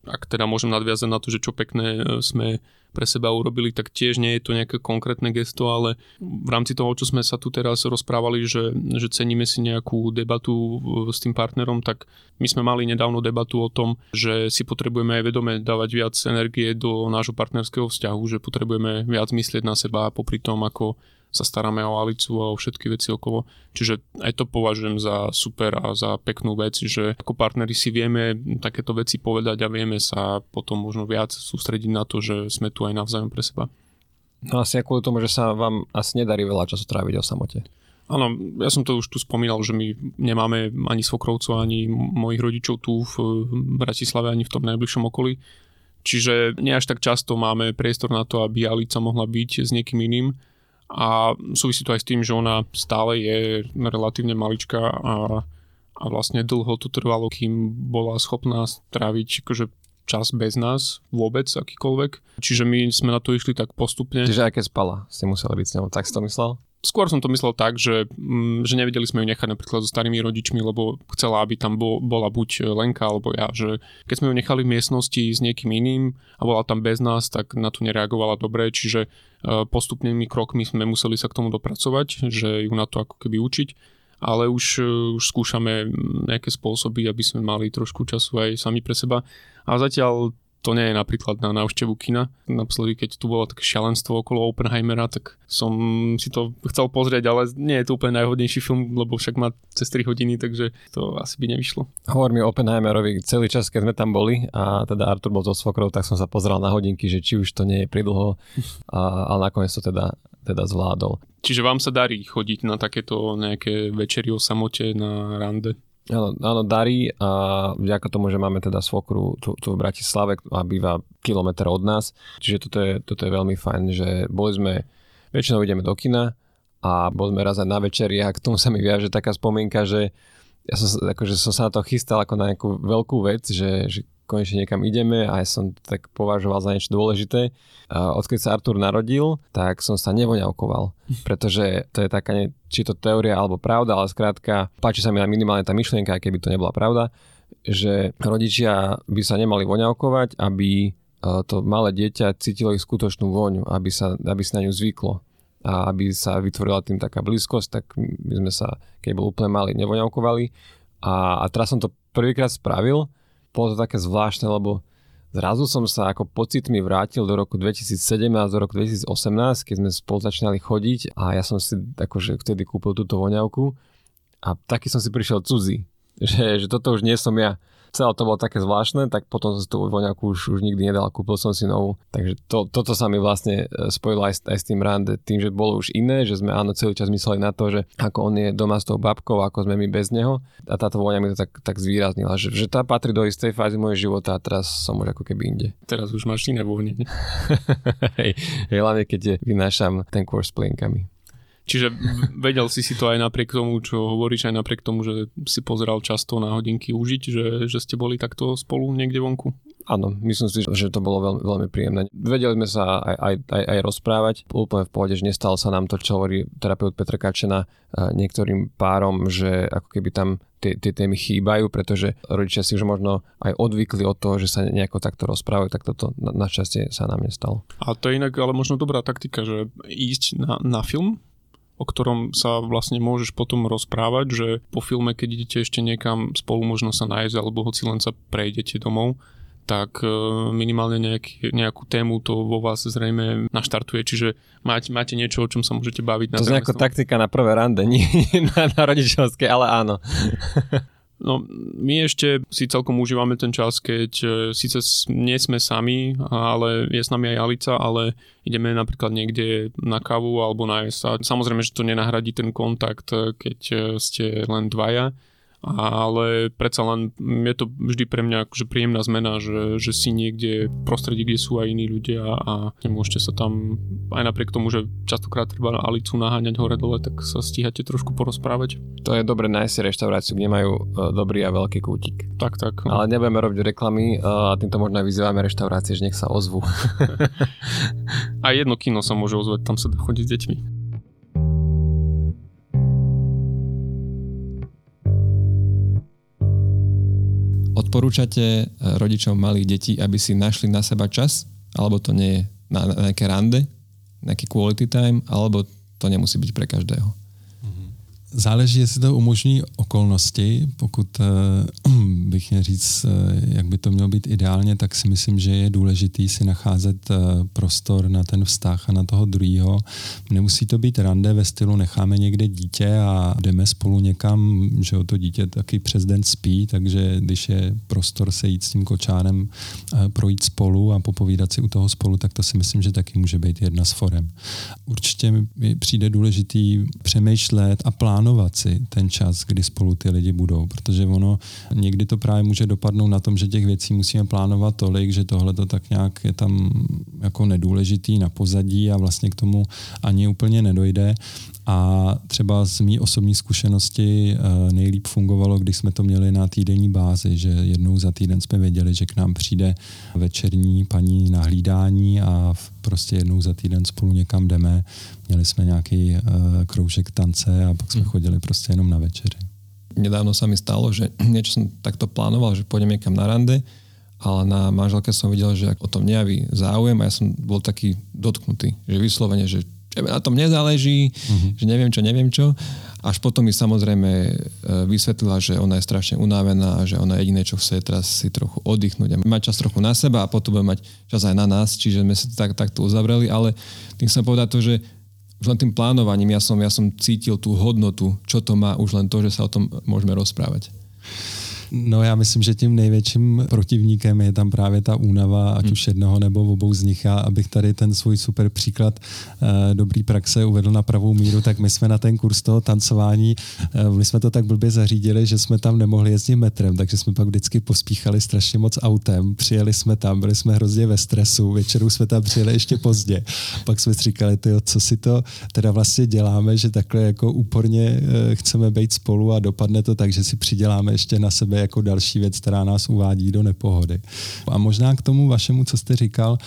Ak teda môžem nadviazať na to, že čo pekné e, sme pre seba urobili, tak tiež nie je to nejaké konkrétne gesto, ale v rámci toho, čo sme sa tu teraz rozprávali, že, že ceníme si nejakú debatu e, s tým partnerom, tak my sme mali nedávno debatu o tom, že si potrebujeme aj vedome dávať viac energie do nášho partnerského vzťahu, že potrebujeme viac myslieť na seba popri tom, ako sa staráme o Alicu a o všetky veci okolo. Čiže aj to považujem za super a za peknú vec, že ako partneri si vieme takéto veci povedať a vieme sa potom možno viac sústrediť na to, že sme tu aj navzájom pre seba. No asi kvôli tomu, že sa vám asi nedarí veľa času tráviť o samote. Áno, ja som to už tu spomínal, že my nemáme ani svokrovcov, ani mojich rodičov tu v Bratislave, ani v tom najbližšom okolí. Čiže nie až tak často máme priestor na to, aby Alica mohla byť s niekým iným a súvisí to aj s tým, že ona stále je relatívne maličká a, a vlastne dlho to trvalo, kým bola schopná stráviť akože čas bez nás vôbec, akýkoľvek. Čiže my sme na to išli tak postupne. Čiže aj keď spala, ste museli byť s ňou, tak si to myslel? Skôr som to myslel tak, že, mm, že nevedeli sme ju nechať napríklad so starými rodičmi, lebo chcela, aby tam bol, bola buď Lenka alebo ja. Že keď sme ju nechali v miestnosti s niekým iným a bola tam bez nás, tak na to nereagovala dobre, čiže e, postupnými krokmi sme museli sa k tomu dopracovať, že ju na to ako keby učiť ale už, e, už skúšame nejaké spôsoby, aby sme mali trošku času aj sami pre seba. A zatiaľ to nie je napríklad na návštevu kina. Naposledy, keď tu bolo také šialenstvo okolo Oppenheimera, tak som si to chcel pozrieť, ale nie je to úplne najhodnejší film, lebo však má cez 3 hodiny, takže to asi by nevyšlo. Hovor mi o Oppenheimerovi celý čas, keď sme tam boli a teda Artur bol so svokrou, tak som sa pozrel na hodinky, že či už to nie je pridlho, a, ale nakoniec to teda, teda zvládol. Čiže vám sa darí chodiť na takéto nejaké večery o samote na rande? Áno, áno, darí a vďaka tomu, že máme teda svokru tu, tu v Bratislave a býva kilometr od nás, čiže toto je, toto je veľmi fajn, že boli sme, väčšinou ideme do kina a boli sme raz aj na večeri a k tomu sa mi viaže taká spomienka, že ja som, akože som sa na to chystal ako na nejakú veľkú vec, že, že konečne niekam ideme a ja som tak považoval za niečo dôležité. Odkedy sa Artur narodil, tak som sa nevoňavkoval, pretože to je taká, ne, či to teória alebo pravda, ale skrátka páči sa mi na minimálne tá myšlienka, keby to nebola pravda, že rodičia by sa nemali voňavkovať, aby e, to malé dieťa cítilo ich skutočnú voňu, aby sa, aby sa na ňu zvyklo. a aby sa vytvorila tým taká blízkosť, tak my sme sa, keď bol úplne malý, nevoňavkovali. A, a teraz som to prvýkrát spravil, bolo to také zvláštne, lebo zrazu som sa ako pocitmi vrátil do roku 2017, do roku 2018, keď sme spolu začínali chodiť a ja som si akože vtedy kúpil túto voňavku a taký som si prišiel cudzí, že, že toto už nie som ja celé to bolo také zvláštne, tak potom som si tú voňaku už, už nikdy nedal, kúpil som si novú. Takže to, toto sa mi vlastne e, spojilo aj, aj s tým rande, tým, že bolo už iné, že sme áno celý čas mysleli na to, že ako on je doma s tou babkou, ako sme my bez neho. A táto voňa mi to tak, tak zvýraznila, že, že tá patrí do istej fázy mojej života a teraz som už ako keby inde. Teraz už máš iné vône. hej, hej, hlavne keď vynášam ten kôr s plienkami. Čiže vedel si si to aj napriek tomu, čo hovoríš, aj napriek tomu, že si pozeral často na hodinky užiť, že, že ste boli takto spolu niekde vonku? Áno, myslím si, že to bolo veľmi, veľmi príjemné. Vedeli sme sa aj, aj, aj, aj rozprávať, úplne v pohode, že nestalo sa nám to, čo hovorí terapeut Petr Kačena niektorým párom, že ako keby tam tie, tie témy chýbajú, pretože rodičia si už možno aj odvykli od toho, že sa nejako takto rozprávajú, tak toto na, našťastie sa nám nestalo. A to je inak ale možno dobrá taktika, že ísť na, na film, o ktorom sa vlastne môžeš potom rozprávať, že po filme, keď idete ešte niekam spolu možno sa nájsť alebo hoci len sa prejdete domov, tak e, minimálne nejaký, nejakú tému to vo vás zrejme naštartuje, čiže máte, máte niečo, o čom sa môžete baviť. To je ako taktika na prvé rande, nie na, na rodičovské, ale áno. No, my ešte si celkom užívame ten čas, keď e, síce nie sme sami, ale je s nami aj Alica, ale ideme napríklad niekde na kávu alebo na sa. Samozrejme, že to nenahradí ten kontakt, e, keď e, ste len dvaja, ale predsa len je to vždy pre mňa akože príjemná zmena, že, že si niekde v prostredí, kde sú aj iní ľudia a nemôžete sa tam, aj napriek tomu, že častokrát treba Alicu naháňať hore dole, tak sa stíhate trošku porozprávať. To je dobre nájsť si reštauráciu, kde majú e, dobrý a veľký kútik. Tak, tak. Ale nebudeme robiť reklamy e, a týmto možno aj vyzývame reštaurácie, že nech sa ozvú. a jedno kino sa môže ozvať, tam sa dá chodiť s deťmi. Odporúčate e, rodičom malých detí, aby si našli na seba čas? Alebo to nie je na, na nejaké rande, nejaký quality time, alebo to nemusí byť pre každého? Záleží, jestli to umožní okolnosti. Pokud eh, bych měl říct, eh, jak by to mělo být ideálně, tak si myslím, že je důležitý si nacházet eh, prostor na ten vztah a na toho druhého. Nemusí to být rande ve stylu necháme někde dítě a jdeme spolu někam, že o to dítě taky přes den spí, takže když je prostor se jít s tím kočárem projít spolu a popovídat si u toho spolu, tak to si myslím, že taky může být jedna z forem. Určitě mi přijde důležitý přemýšlet a plánovat plánovat si ten čas, kdy spolu ty lidi budou, protože ono někdy to právě může dopadnout na tom, že těch věcí musíme plánovat tolik, že tohle to tak nějak je tam jako nedůležitý na pozadí a vlastně k tomu ani úplně nedojde. A třeba z mý osobní zkušenosti eh, nejlíp fungovalo, když jsme to měli na týdenní bázi, že jednou za týden jsme věděli, že k nám přijde večerní paní na hlídání a prostě jednou za týden spolu někam jdeme. Měli jsme nějaký uh, kroužek tance a pak jsme hmm. chodili prostě jenom na večeři. Nedávno sa mi stalo, že niečo som takto plánoval, že pôjdem niekam na rande, ale na manželke som videl, že o tom nejaví záujem a ja som bol taký dotknutý, že vyslovene, že na tom nezáleží, uh-huh. že neviem čo, neviem čo. Až potom mi samozrejme e, vysvetlila, že ona je strašne unavená, že ona jediné, čo chce teraz si trochu oddychnúť a mať čas trochu na seba a potom bude mať čas aj na nás, čiže sme sa tak, takto uzavreli, ale tým som povedať to, že už len tým plánovaním ja som, ja som cítil tú hodnotu, čo to má, už len to, že sa o tom môžeme rozprávať. No já myslím, že tím největším protivníkem je tam právě ta únava, ať hmm. už jednoho nebo obou z nich. A abych tady ten svůj super příklad uh, dobrý praxe uvedl na pravou míru, tak my jsme na ten kurz toho tancování, uh, my jsme to tak blbě zařídili, že jsme tam nemohli jezdit metrem, takže jsme pak vždycky pospíchali strašně moc autem, přijeli jsme tam, byli jsme hrozně ve stresu, večerů jsme tam přijeli ještě pozdě. Pak jsme si říkali, tyjo, co si to teda vlastně děláme, že takhle jako úporně uh, chceme být spolu a dopadne to tak, že si přiděláme ještě na sebe jako další věc, která nás uvádí do nepohody. A možná k tomu vašemu, co jste říkal,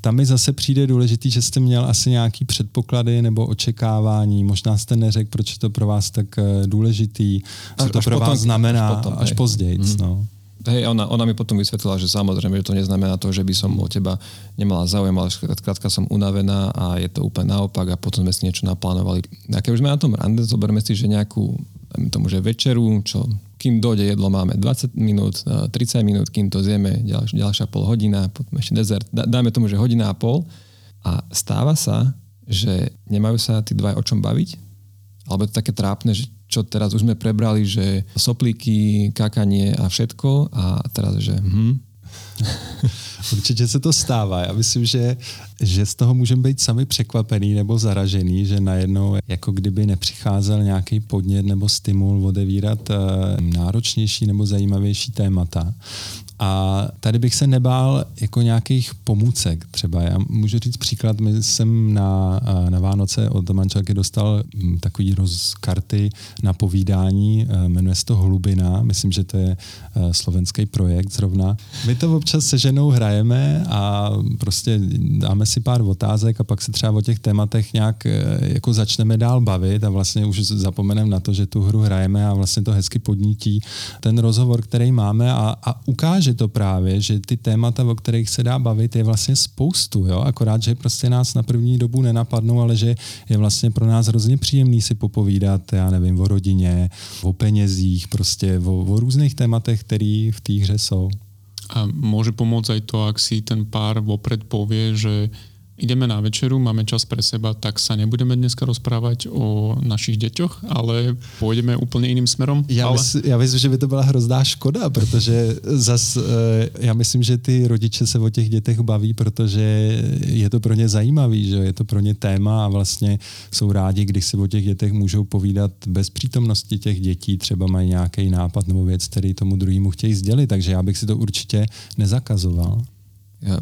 tam mi zase přijde důležitý, že jste měl asi nějaký předpoklady nebo očekávání. Možná jste neřekl, proč je to pro vás tak eh, důležitý, co až, to pro vás znamená až, potom, až později. Mm. No. Hej, ona, ona mi potom vysvetlila, že samozrejme, že to neznamená to, že by som o teba nemala záujem, ale skrátka som unavená a je to úplne naopak a potom sme si niečo naplánovali. A keď už sme na tom rande, zoberme si, že nejakú tomu, že večeru, čo kým dojde jedlo, máme 20 minút, 30 minút, kým to zjeme, ďalš, ďalšia pol hodina, potom ešte dezert, dáme tomu, že hodina a pol. A stáva sa, že nemajú sa tí dva o čom baviť, alebo je to také trápne, že čo teraz už sme prebrali, že soplíky, kakanie a všetko a teraz, že hm. Určitě se to stává. Já myslím, že, že z toho můžeme být sami překvapený nebo zaražený, že najednou jako kdyby nepřicházel nějaký podnět nebo stimul odevírat eh, náročnější nebo zajímavější témata. A tady bych se nebál jako nějakých pomůcek třeba. Já můžu říct příklad, my jsem na, na Vánoce od manželky dostal hm, takový roz karty na povídání, eh, jmenuje se to Hlubina, myslím, že to je eh, slovenský projekt zrovna. My to občas se ženou hrajeme a prostě dáme si pár otázek a pak se třeba o těch tématech nějak eh, jako začneme dál bavit a vlastně už zapomeneme na to, že tu hru hrajeme a vlastně to hezky podnítí ten rozhovor, který máme a, a ukáže ukáže to právě, že ty témata, o kterých se dá bavit, je vlastně spoustu, jo? akorát, že prostě nás na první dobu nenapadnou, ale že je vlastně pro nás hrozně příjemný si popovídat, já nevím, o rodině, o penězích, prostě o, o různých tématech, které v té hře jsou. A môže pomôcť aj to, ak si ten pár vopred povie, že ideme na večeru, máme čas pre seba, tak sa nebudeme dneska rozprávať o našich deťoch, ale pôjdeme úplne iným smerom. Já, ale... mysl, já myslím, že by to byla hrozná škoda, protože zas, eh, já myslím, že ty rodiče se o těch dětech baví, protože je to pro ně zajímavý, že je to pro ně téma a vlastně jsou rádi, když se o těch dětech můžou povídat bez přítomnosti těch dětí, třeba mají nějaký nápad nebo věc, který tomu druhému chtějí sdělit, takže já bych si to určitě nezakazoval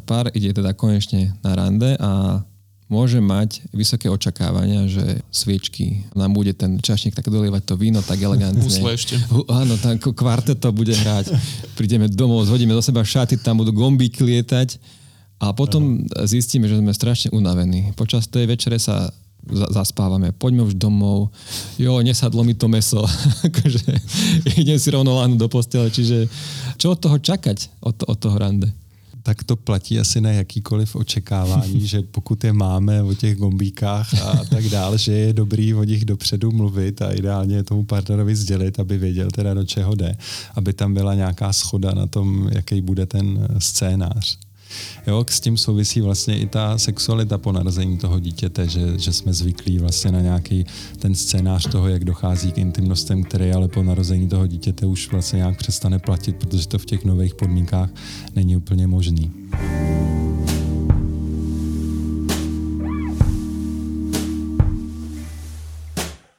pár ide teda konečne na rande a môže mať vysoké očakávania, že sviečky nám bude ten čašník tak dolievať to víno tak elegantne. Husle ešte. Áno, tak kvarteto bude hrať. Prídeme domov, zhodíme do seba šaty, tam budú gombíky lietať a potom zistíme, že sme strašne unavení. Počas tej večere sa zaspávame, poďme už domov, jo, nesadlo mi to meso, akože idem si rovno láhnuť do postele, čiže čo od toho čakať, od, od toho rande? Tak to platí asi na jakýkoliv očekávání, že pokud je máme o těch gombíkách a tak dále, že je dobrý o nich dopředu mluvit a ideálně tomu partnerovi sdělit, aby věděl teda do čeho jde, aby tam byla nějaká schoda na tom, jaký bude ten scénář. Jo, s tím souvisí vlastně i ta sexualita po narození toho dítěte, že, že jsme zvyklí vlastně na nějaký ten scénář toho, jak dochází k intimnostem, který ale po narození toho dítěte už vlastně nějak přestane platit, protože to v těch nových podmínkách není úplně možný.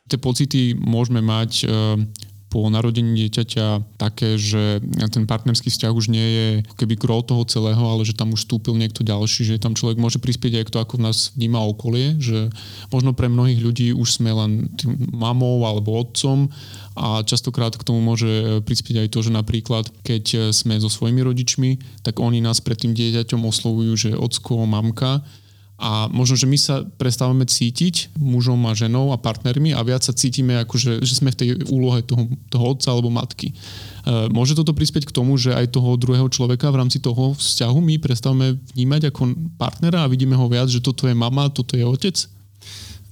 Tie pocity môžeme mať po narodení dieťaťa také, že ten partnerský vzťah už nie je keby gro toho celého, ale že tam už vstúpil niekto ďalší, že tam človek môže prispieť aj to, ako v nás vníma okolie, že možno pre mnohých ľudí už sme len tým mamou alebo otcom a častokrát k tomu môže prispieť aj to, že napríklad keď sme so svojimi rodičmi, tak oni nás pred tým dieťaťom oslovujú, že ocko, mamka a možno, že my sa prestávame cítiť mužom a ženou a partnermi a viac sa cítime, ako že, že sme v tej úlohe toho, toho otca alebo matky. E, môže toto prispieť k tomu, že aj toho druhého človeka v rámci toho vzťahu my prestávame vnímať ako partnera a vidíme ho viac, že toto je mama, toto je otec?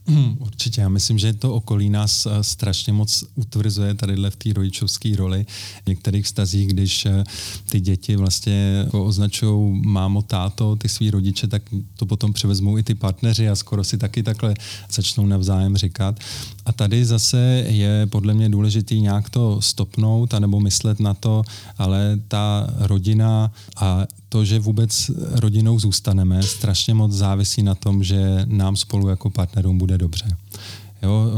Hmm, určitě, já myslím, že to okolí nás eh, strašně moc utvrzuje tadyhle v té rodičovské roli. V některých vztazích, když eh, ty děti vlastně jako označují mámo, táto, ty svý rodiče, tak to potom převezmou i ty partneři a skoro si taky takhle začnou navzájem říkat. A tady zase je podle mě důležitý nějak to stopnout anebo myslet na to, ale ta rodina a to, že vůbec rodinou zůstaneme, strašně moc závisí na tom, že nám spolu jako partnerům bude dobře. Jo, e,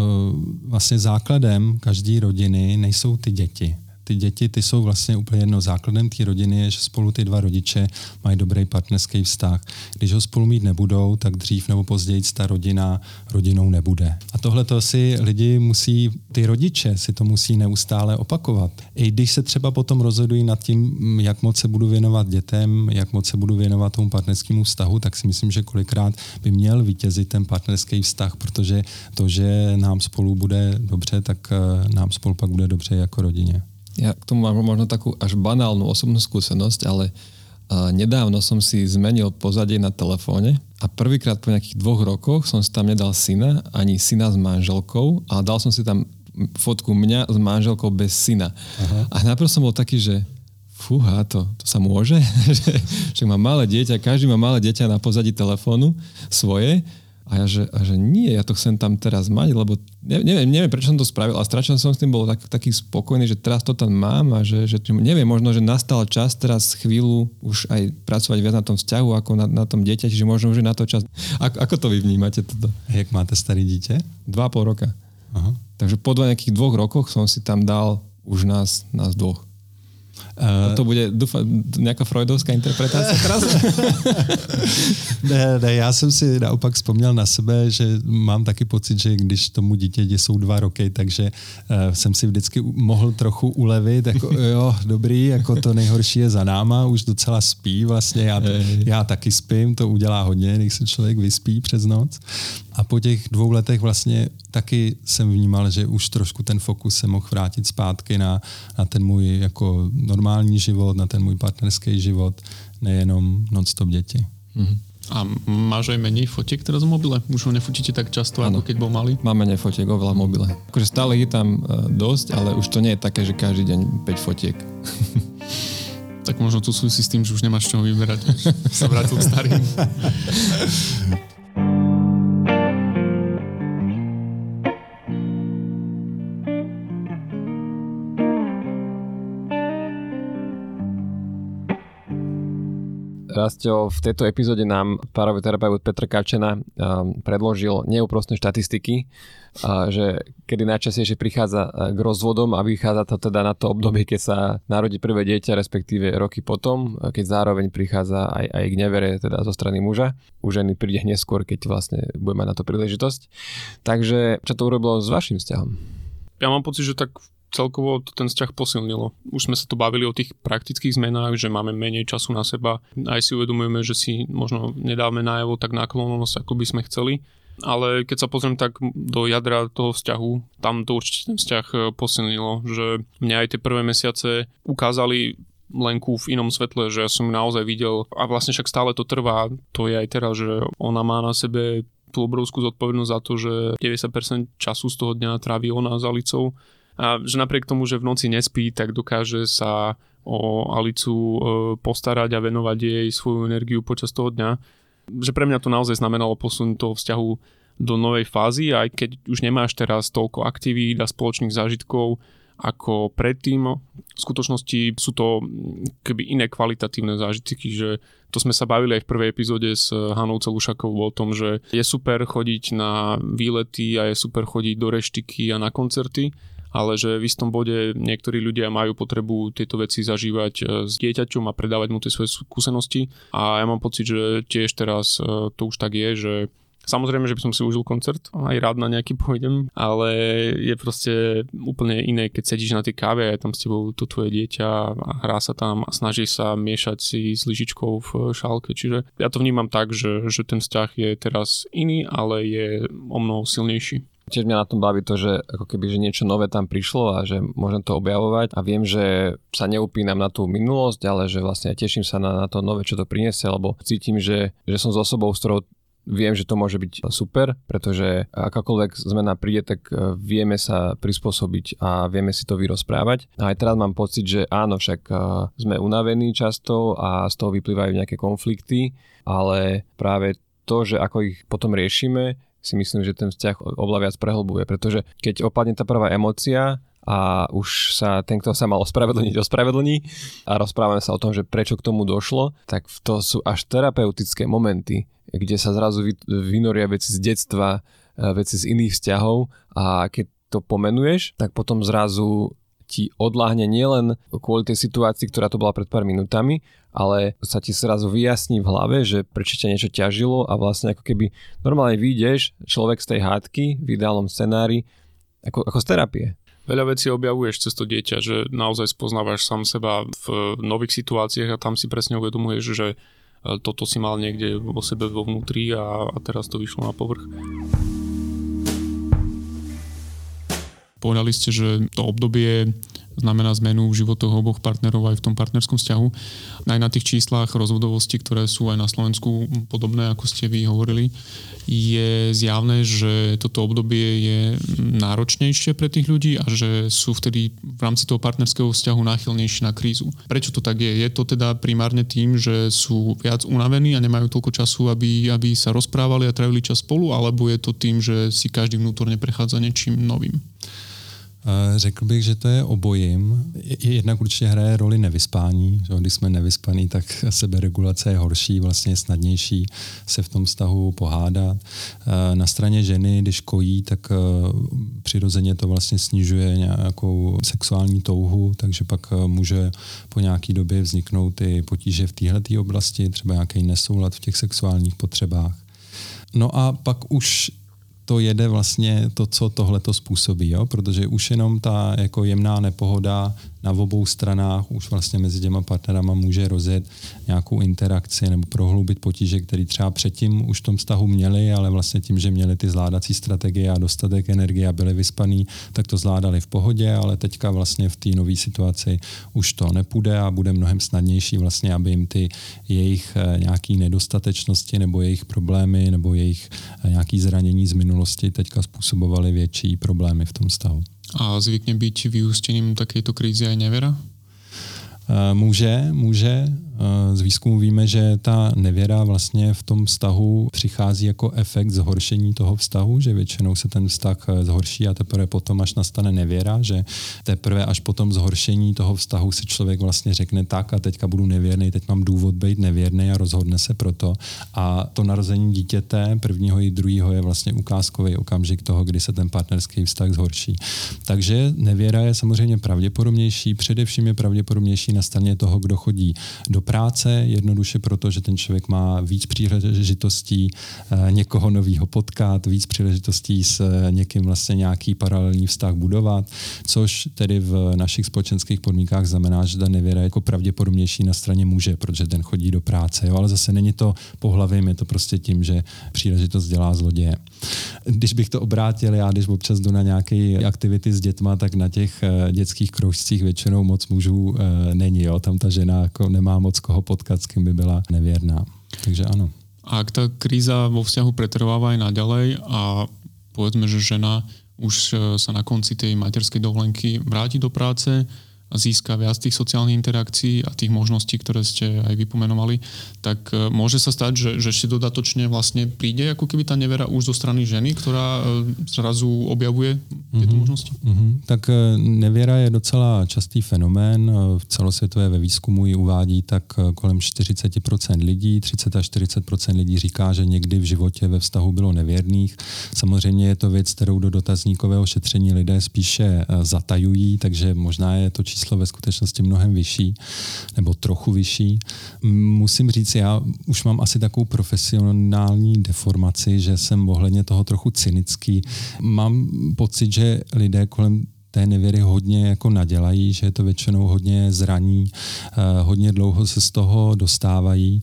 vlastně základem každé rodiny nejsou ty děti ty děti, ty jsou vlastně úplně jedno. Základem té rodiny je, že spolu ty dva rodiče mají dobrý partnerský vztah. Když ho spolu mít nebudou, tak dřív nebo později ta rodina rodinou nebude. A tohle to si lidi musí, ty rodiče si to musí neustále opakovat. I když se třeba potom rozhodují nad tím, jak moc se budu věnovat dětem, jak moc se budu věnovat tomu partnerskému vztahu, tak si myslím, že kolikrát by měl vítězit ten partnerský vztah, protože to, že nám spolu bude dobře, tak eh, nám spolu pak bude dobře jako rodině. Ja k tomu mám možno takú až banálnu osobnú skúsenosť, ale uh, nedávno som si zmenil pozadie na telefóne a prvýkrát po nejakých dvoch rokoch som si tam nedal syna, ani syna s manželkou, a dal som si tam fotku mňa s manželkou bez syna. Aha. A najprv som bol taký, že fúha, to, to sa môže? že, že má malé dieťa, každý má malé dieťa na pozadí telefónu svoje a ja, že, a že nie, ja to chcem tam teraz mať, lebo neviem, neviem, prečo som to spravil, ale strašne som s tým bol tak, taký spokojný, že teraz to tam mám a že, že neviem, možno, že nastal čas teraz chvíľu už aj pracovať viac na tom vzťahu ako na, na tom dieťači, že možno už je na to čas. Ako, ako to vy vnímate toto? Jak máte starý dieťa? Dva a pol roka. Aha. Takže po dva nejakých dvoch rokoch som si tam dal už nás, nás dvoch. Uh, to bude dúfam, nejaká freudovská interpretácia teraz? ne, ne, já jsem si naopak vzpomněl na sebe, že mám taky pocit, že když tomu dítěti jsou dva roky, takže uh, jsem si vždycky mohl trochu ulevit, jako jo, dobrý, jako to nejhorší je za náma, už docela spí vlastně, já, já taky spím, to udělá hodně, když se člověk vyspí přes noc. A po těch dvou letech vlastně taky jsem vnímal, že už trošku ten fokus se mohl vrátit zpátky na, na ten můj jako normální život, na ten můj partnerský život, nejenom non-stop děti. Mm-hmm. A máš aj menej fotiek teraz v mobile? Už ho nefotíte tak často, ano. ako keď bol malý? Mám menej fotiek oveľa v mobile. Akože stále je tam uh, dosť, ale už to nie je také, že každý deň 5 fotiek. tak možno to súvisí s tým, že už nemáš čo vyberať. sa vrátil k starým. Rastio, v tejto epizóde nám párový terapeut Petr Kačena um, predložil neúprostné štatistiky, že kedy najčastejšie prichádza uh, k rozvodom a vychádza to teda na to obdobie, keď sa narodí prvé dieťa, respektíve roky potom, keď zároveň prichádza aj, aj k nevere teda zo strany muža. U ženy príde neskôr, keď vlastne bude mať na to príležitosť. Takže čo to urobilo s vašim vzťahom? Ja mám pocit, že tak celkovo to ten vzťah posilnilo. Už sme sa tu bavili o tých praktických zmenách, že máme menej času na seba. Aj si uvedomujeme, že si možno nedáme najavo tak náklonnosť, ako by sme chceli. Ale keď sa pozriem tak do jadra toho vzťahu, tam to určite ten vzťah e, posilnilo, že mňa aj tie prvé mesiace ukázali Lenku v inom svetle, že ja som ju naozaj videl a vlastne však stále to trvá, to je aj teraz, že ona má na sebe tú obrovskú zodpovednosť za to, že 90% času z toho dňa tráví ona za Alicou a že napriek tomu, že v noci nespí, tak dokáže sa o Alicu e, postarať a venovať jej svoju energiu počas toho dňa. Že pre mňa to naozaj znamenalo posun toho vzťahu do novej fázy, aj keď už nemáš teraz toľko aktivít a spoločných zážitkov ako predtým. V skutočnosti sú to keby iné kvalitatívne zážitky, že to sme sa bavili aj v prvej epizóde s Hanou Celušakovou o tom, že je super chodiť na výlety a je super chodiť do reštiky a na koncerty, ale že v istom bode niektorí ľudia majú potrebu tieto veci zažívať e, s dieťaťom a predávať mu tie svoje skúsenosti a ja mám pocit, že tiež teraz e, to už tak je, že Samozrejme, že by som si užil koncert, aj rád na nejaký pôjdem, ale je proste úplne iné, keď sedíš na tej káve a je tam s tebou to tvoje dieťa a hrá sa tam a snaží sa miešať si s lyžičkou v šálke. Čiže ja to vnímam tak, že, že ten vzťah je teraz iný, ale je o mnoho silnejší. Tiež mňa na tom baví to, že ako keby že niečo nové tam prišlo a že môžem to objavovať a viem, že sa neupínam na tú minulosť, ale že vlastne ja teším sa na, na to nové, čo to priniesie, lebo cítim, že, že som s osobou, s ktorou viem, že to môže byť super, pretože akákoľvek zmena príde, tak e, vieme sa prispôsobiť a vieme si to vyrozprávať. A aj teraz mám pocit, že áno, však e, sme unavení často a z toho vyplývajú nejaké konflikty, ale práve to, že ako ich potom riešime, si myslím, že ten vzťah oveľa viac prehlbuje, pretože keď opadne tá prvá emócia a už sa ten, kto sa mal ospravedlniť, ospravedlní a rozprávame sa o tom, že prečo k tomu došlo, tak to sú až terapeutické momenty, kde sa zrazu vynoria veci z detstva, e, veci z iných vzťahov a keď to pomenuješ, tak potom zrazu ti odláhne nielen kvôli tej situácii, ktorá to bola pred pár minútami, ale sa ti zrazu vyjasní v hlave, že prečo ťa niečo ťažilo a vlastne ako keby normálne vyjdeš človek z tej hádky v ideálnom scenári ako, ako z terapie. Veľa vecí objavuješ cez to dieťa, že naozaj spoznávaš sám seba v nových situáciách a tam si presne uvedomuješ, že e, toto si mal niekde vo sebe vo vnútri a, a teraz to vyšlo na povrch. Povedali ste, že to obdobie znamená zmenu v životoch oboch partnerov aj v tom partnerskom vzťahu. Aj na tých číslach rozvodovosti, ktoré sú aj na Slovensku podobné, ako ste vy hovorili, je zjavné, že toto obdobie je náročnejšie pre tých ľudí a že sú vtedy v rámci toho partnerského vzťahu náchylnejší na krízu. Prečo to tak je? Je to teda primárne tým, že sú viac unavení a nemajú toľko času, aby, aby sa rozprávali a trávili čas spolu, alebo je to tým, že si každý vnútorne prechádza niečím novým? Řekl bych, že to je obojím. Jednak určitě hraje roli nevyspání. Že když jsme nevyspaný, tak seberegulace je horší, vlastně je snadnější se v tom vztahu pohádat. Na straně ženy, když kojí, tak eh, přirozeně to vlastně snižuje nějakou sexuální touhu, takže pak eh, může po nějaké době vzniknout i potíže v této oblasti, třeba nějaký nesoulad v těch sexuálních potřebách. No a pak už to jede vlastně to, co tohle to způsobí, jo? protože už jenom ta jako jemná nepohoda na obou stranách už vlastně mezi těma partnerama může rozjet nějakou interakci nebo prohloubit potíže, které třeba předtím už v tom vztahu měli, ale vlastně tím, že měli ty zvládací strategie a dostatek energie a byli vyspaný, tak to zvládali v pohodě, ale teďka vlastně v té nové situaci už to nepůjde a bude mnohem snadnější vlastně, aby jim ty jejich eh, nějaký nedostatečnosti nebo jejich problémy nebo jejich eh, nějaký zranění z minulosti teďka způsobovaly větší problémy v tom vztahu. A zvykne byť vyústením takejto krízy aj nevera? Může, může. Z výzkumu víme, že ta nevěra vlastně v tom vztahu přichází jako efekt zhoršení toho vztahu, že většinou se ten vztah zhorší a teprve potom, až nastane nevěra, že teprve až po tom zhoršení toho vztahu si člověk vlastně řekne tak a teďka budu nevěrný, teď mám důvod být nevěrný a rozhodne se proto. A to narození dítěte, prvního i druhého, je vlastně ukázkový okamžik toho, kdy se ten partnerský vztah zhorší. Takže nevěra je samozřejmě pravděpodobnější, především je pravděpodobnější na straně toho, kdo chodí do práce, jednoduše proto, že ten člověk má víc příležitostí eh, někoho nového potkat, víc příležitostí s eh, někým vlastně nějaký paralelní vztah budovat, což tedy v našich společenských podmínkách znamená, že ta nevěra je jako pravděpodobnější na straně muže, protože ten chodí do práce. Jo? Ale zase není to pohlavím, je to prostě tím, že příležitost dělá zloděje. Když bych to obrátil, já když občas jdu na nějaké aktivity s dětma, tak na těch eh, dětských kroužcích většinou moc mužů není. Jo? Tam ta žena jako nemá moc koho potkat, s kým by byla nevěrná. Takže ano. A ak tá kríza vo vzťahu pretrváva aj naďalej a povedzme, že žena už e, sa na konci tej materskej dovolenky vráti do práce, získa viac tých sociálnych interakcií a tých možností, ktoré ste aj vypomenovali, tak e, môže sa stať, že, že ešte dodatočne vlastne príde ako keby tá nevera už zo strany ženy, ktorá e, zrazu objavuje tieto mm-hmm. možnosti? Mm-hmm. Tak e, nevěra je docela častý fenomén. V celosvětové ve výzkumu ji uvádí tak kolem 40% lidí, 30 až 40% lidí říká, že někdy v životě ve vztahu bylo nevěrných. Samozřejmě je to věc, kterou do dotazníkového šetření lidé spíše zatajují, takže možná je to číslo číslo ve skutečnosti mnohem vyšší, nebo trochu vyšší. Musím říct, já už mám asi takovou profesionální deformaci, že jsem ohledně toho trochu cynický. Mám pocit, že lidé kolem té nevěry hodně jako nadělají, že je to většinou hodně zraní, eh, hodně dlouho se z toho dostávají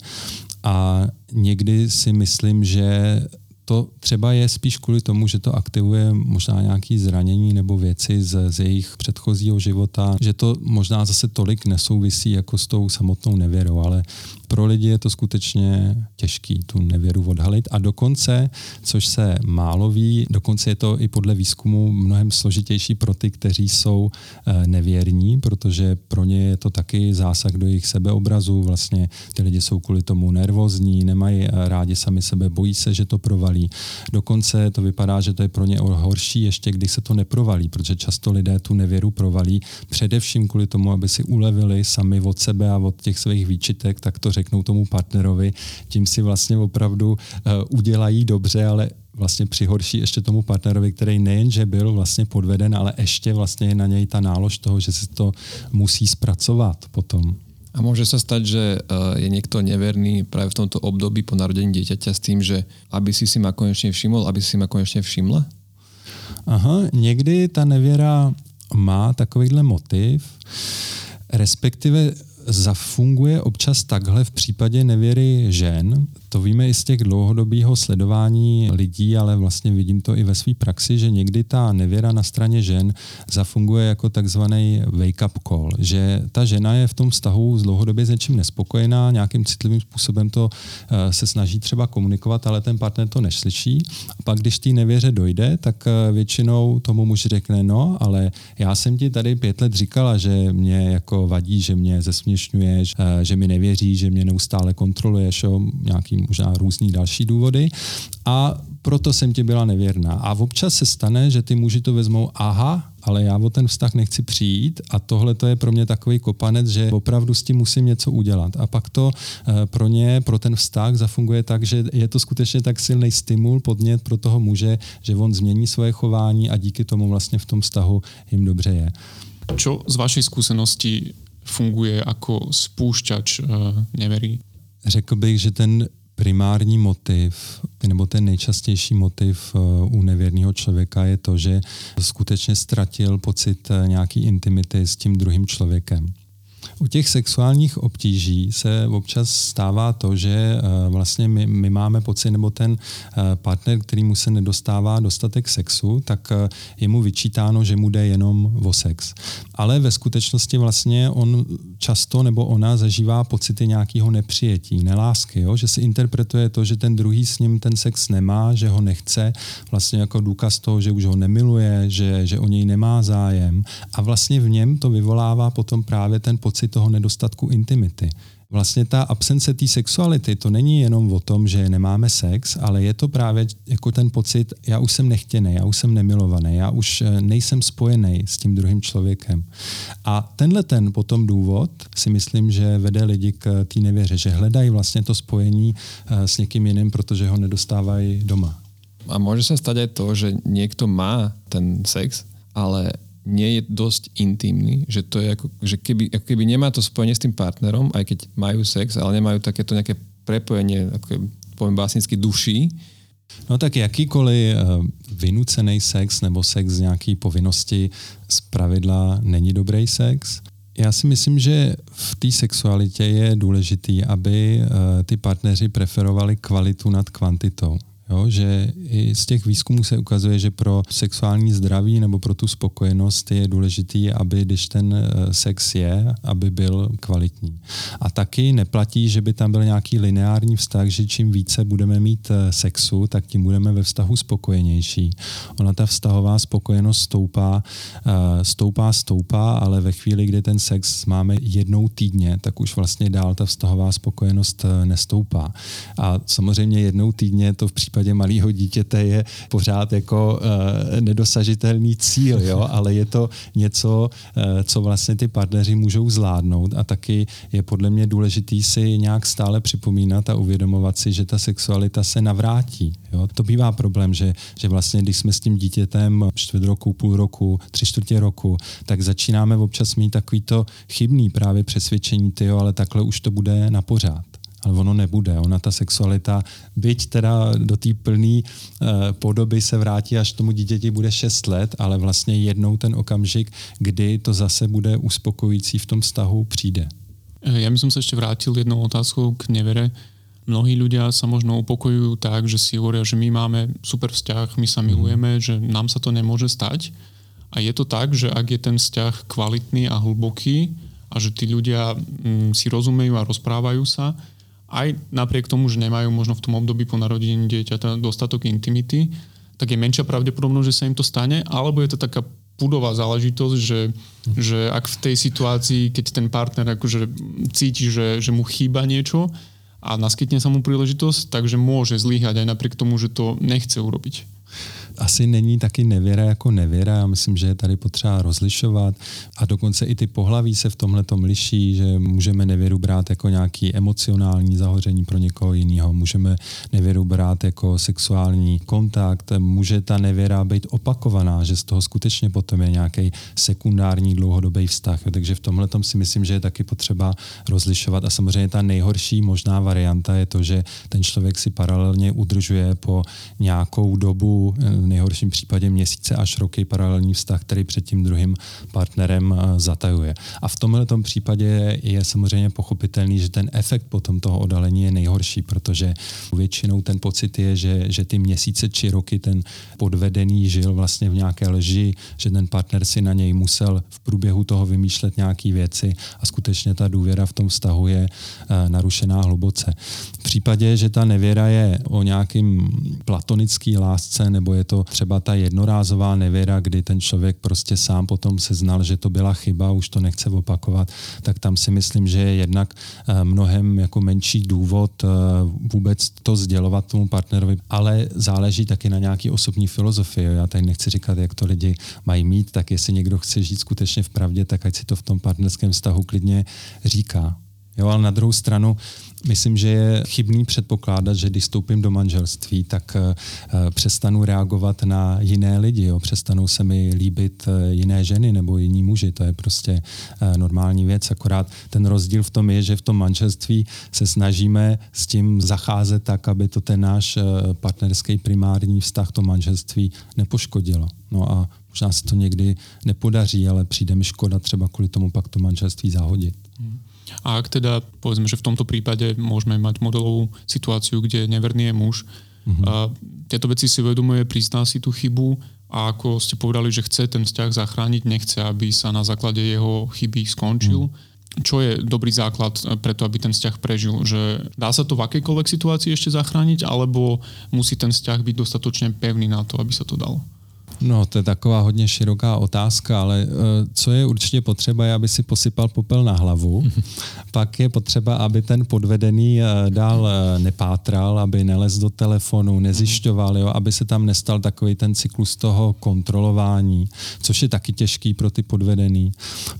a někdy si myslím, že to třeba je spíš kvůli tomu, že to aktivuje možná nějaké zranění nebo věci z, z jejich předchozího života, že to možná zase tolik nesouvisí jako s tou samotnou nevěrou, ale pro lidi je to skutečně těžký tu nevěru odhalit a dokonce, což se málo ví, dokonce je to i podle výzkumu mnohem složitější pro ty, kteří jsou eh, nevěrní, protože pro ně je to taky zásah do jejich sebeobrazu, vlastně ty lidi jsou kvůli tomu nervózní, nemají eh, rádi sami sebe, bojí se, že to provalí. Dokonce to vypadá, že to je pro ně horší ještě, když se to neprovalí, protože často lidé tu nevěru provalí, především kvůli tomu, aby si ulevili sami od sebe a od těch svých výčitek, tak to řeknou tomu partnerovi, tím si vlastně opravdu uh, udělají dobře, ale vlastně přihorší ještě tomu partnerovi, který nejenže byl vlastně podveden, ale ještě vlastně je na něj ta nálož toho, že si to musí zpracovat potom. A môže sa stať, že eh, je niekto neverný práve v tomto období po narodení dieťaťa s tým, že aby si si ma konečne všimol, aby si ma konečne všimla? Aha, někdy ta nevěra má takovýhle motiv, respektive zafunguje občas takhle v případě nevěry žen. To víme i z těch dlouhodobého sledování lidí, ale vlastně vidím to i ve své praxi, že někdy ta nevěra na straně žen zafunguje jako takzvaný wake-up call, že ta žena je v tom vztahu z dlouhodobě s něčím nespokojená, nějakým citlivým způsobem to eh, se snaží třeba komunikovat, ale ten partner to neslyší. A pak, když té nevěře dojde, tak eh, většinou tomu muž řekne, no, ale já jsem ti tady pět let říkala, že mě jako vadí, že mě zesměšňuješ, eh, že mi nevěří, že mě neustále kontroluješ, jo, nějaký možná různý další důvody. A proto jsem ti byla nevěrná. A občas se stane, že ty muži to vezmou, aha, ale já o ten vztah nechci přijít a tohle to je pro mě takový kopanec, že opravdu s tím musím něco udělat. A pak to eh, pro ně, pro ten vztah zafunguje tak, že je to skutečně tak silný stimul, podnět pro toho muže, že on změní svoje chování a díky tomu vlastně v tom vztahu jim dobře je. Čo z vašej skúsenosti funguje jako spúšťač uh, neverí? Řekl bych, že ten primární motiv, nebo ten nejčastější motiv eh, u nevěrného člověka je to, že skutečně ztratil pocit eh, nějaký intimity s tím druhým člověkem. U těch sexuálních obtíží se občas stává to, že eh, vlastně my, my máme pocit, nebo ten eh, partner, který mu se nedostává dostatek sexu, tak eh, je mu vyčítáno, že mu jde jenom o sex. Ale ve skutečnosti vlastně on často nebo ona zažívá pocity nějakého nepřijetí, nelásky, jo? že si interpretuje to, že ten druhý s ním ten sex nemá, že ho nechce, vlastně jako důkaz toho, že už ho nemiluje, že, že o něj nemá zájem a vlastně v něm to vyvolává potom právě ten pocit pocit toho nedostatku intimity. Vlastně ta absence té sexuality, to není jenom o tom, že nemáme sex, ale je to právě jako ten pocit, já už jsem nechtěný, já už jsem nemilovaný, já už eh, nejsem spojený s tím druhým člověkem. A tenhle ten potom důvod si myslím, že vede lidi k té nevěře, že hledají vlastně to spojení eh, s někým jiným, protože ho nedostávají doma. A může se stát to, že někdo má ten sex, ale nie je dosť intimný, že to je ako, že keby, ako keby nemá to spojenie s tým partnerom, aj keď majú sex, ale nemajú takéto nejaké prepojenie, ako poviem básnicky duší, No tak jakýkoliv eh, vynucený sex nebo sex z nějaký povinnosti z pravidla není dobrý sex. Já si myslím, že v té sexualitě je důležitý, aby eh, ty partneři preferovali kvalitu nad kvantitou. Jo, že i z těch výzkumů se ukazuje, že pro sexuální zdraví nebo pro tu spokojenost je důležitý, aby když ten eh, sex je, aby byl kvalitní. A taky neplatí, že by tam byl nějaký lineární vztah, že čím více budeme mít eh, sexu, tak tím budeme ve vztahu spokojenější. Ona ta vztahová spokojenost stoupá, eh, stoupá, stoupá, ale ve chvíli, kdy ten sex máme jednou týdně, tak už vlastně dál ta vztahová spokojenost nestoupá. A samozřejmě jednou týdně to v případě případě malého dítěte je pořád jako uh, nedosažitelný cíl, jo? ale je to něco, uh, co vlastně ty partneři můžou zvládnout a taky je podle mě důležitý si nějak stále připomínat a uvědomovat si, že ta sexualita se navrátí. Jo? To bývá problém, že, že vlastně když jsme s tím dítětem čtvrt roku, půl roku, tři čtvrtě roku, tak začínáme občas mít takovýto chybný právě přesvědčení, ty, ale takhle už to bude na pořád ale ono nebude. Ona ta sexualita, byť teda do té plné uh, podoby se vrátí až tomu dítěti bude 6 let, ale vlastně jednou ten okamžik, kdy to zase bude uspokojící v tom vztahu, přijde. Eh, ja by som sa ešte vrátil jednou otázkou k nevere. Mnohí ľudia sa možno upokojujú tak, že si hovoria, že my máme super vzťah, my sa mhm. milujeme, že nám sa to nemôže stať. A je to tak, že ak je ten vzťah kvalitný a hlboký a že tí ľudia mm, si rozumejú a rozprávajú sa, aj napriek tomu, že nemajú možno v tom období po narodení dieťaťa dostatok intimity, tak je menšia pravdepodobnosť, že sa im to stane, alebo je to taká pudová záležitosť, že, že ak v tej situácii, keď ten partner akože cíti, že, že mu chýba niečo a naskytne sa mu príležitosť, takže môže zlyhať aj napriek tomu, že to nechce urobiť asi není taky nevěra jako nevěra. Já myslím, že je tady potřeba rozlišovat a dokonce i ty pohlaví se v tomhle tom liší, že můžeme nevěru brát jako nějaký emocionální zahoření pro někoho jiného, můžeme nevěru brát jako sexuální kontakt, může ta nevěra být opakovaná, že z toho skutečně potom je nějaký sekundární dlouhodobý vztah. Takže v tomhle tom si myslím, že je taky potřeba rozlišovat a samozřejmě ta nejhorší možná varianta je to, že ten člověk si paralelně udržuje po nějakou dobu nejhorším případě měsíce až roky paralelní vztah, který před tím druhým partnerem zatajuje. A v tomhle případě je samozřejmě pochopitelný, že ten efekt potom toho odhalení je nejhorší, protože většinou ten pocit je, že, že ty měsíce či roky ten podvedený žil vlastně v nějaké lži, že ten partner si na něj musel v průběhu toho vymýšlet nějaké věci a skutečně ta důvěra v tom vztahu je uh, narušená hluboce. V případě, že ta nevěra je o nějakým platonický lásce, nebo je to třeba ta jednorázová nevěra, kdy ten člověk prostě sám potom se znal, že to byla chyba, už to nechce opakovat, tak tam si myslím, že je jednak uh, mnohem jako menší důvod uh, vůbec to sdělovat tomu partnerovi, ale záleží taky na nějaký osobní filozofii. Já tady nechci říkat, jak to lidi mají mít, tak jestli někdo chce žít skutečně v pravdě, tak ať si to v tom partnerském vztahu klidně říká. Jo, ale na druhou stranu myslím, že je chybný předpokládat, že když vstoupím do manželství, tak uh, přestanu reagovat na jiné lidi, jo, přestanou se mi líbit uh, jiné ženy nebo jiní muži, to je prostě uh, normální věc, akorát ten rozdíl v tom je, že v tom manželství se snažíme s tím zacházet tak, aby to ten náš partnerský primární vztah, to manželství nepoškodilo. No a možná se to někdy nepodaří, ale přijde mi škoda třeba kvůli tomu pak to manželství zahodit. Hmm. A ak teda, povedzme, že v tomto prípade môžeme mať modelovú situáciu, kde neverný je muž, mm-hmm. a tieto veci si uvedomuje, prizná si tú chybu a ako ste povedali, že chce ten vzťah zachrániť, nechce, aby sa na základe jeho chyby skončil. Mm. Čo je dobrý základ preto, aby ten vzťah prežil? Že dá sa to v akejkoľvek situácii ešte zachrániť, alebo musí ten vzťah byť dostatočne pevný na to, aby sa to dalo? No, to je taková hodně široká otázka, ale uh, co je určitě potřeba, je, aby si posypal popel na hlavu. Pak je potřeba, aby ten podvedený uh, dál uh, nepátral, aby nelez do telefonu, nezjišťoval, jo, aby se tam nestal takový ten cyklus toho kontrolování, což je taky těžký pro ty podvedený.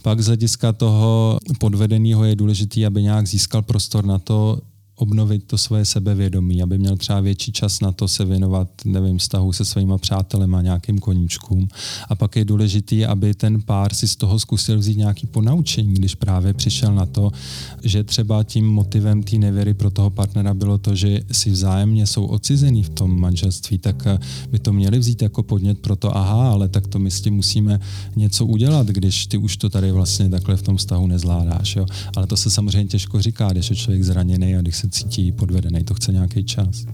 Pak z hlediska toho podvedeného je důležité, aby nějak získal prostor na to, obnovit to svoje sebevědomí, aby měl třeba větší čas na to se věnovat, nevím, vztahu se svýma přátelema, nějakým koníčkům. A pak je důležitý, aby ten pár si z toho zkusil vzít nějaký ponaučení, když právě přišel na to, že třeba tím motivem té nevěry pro toho partnera bylo to, že si vzájemně jsou odcizený v tom manželství, tak eh, by to měli vzít jako podnět pro to, aha, ale tak to my s tím musíme něco udělat, když ty už to tady vlastně takhle v tom vztahu nezvládáš. Jo? Ale to se samozřejmě těžko říká, když je člověk zraněný a když se se cítí podvedený, to chce nějaký čas.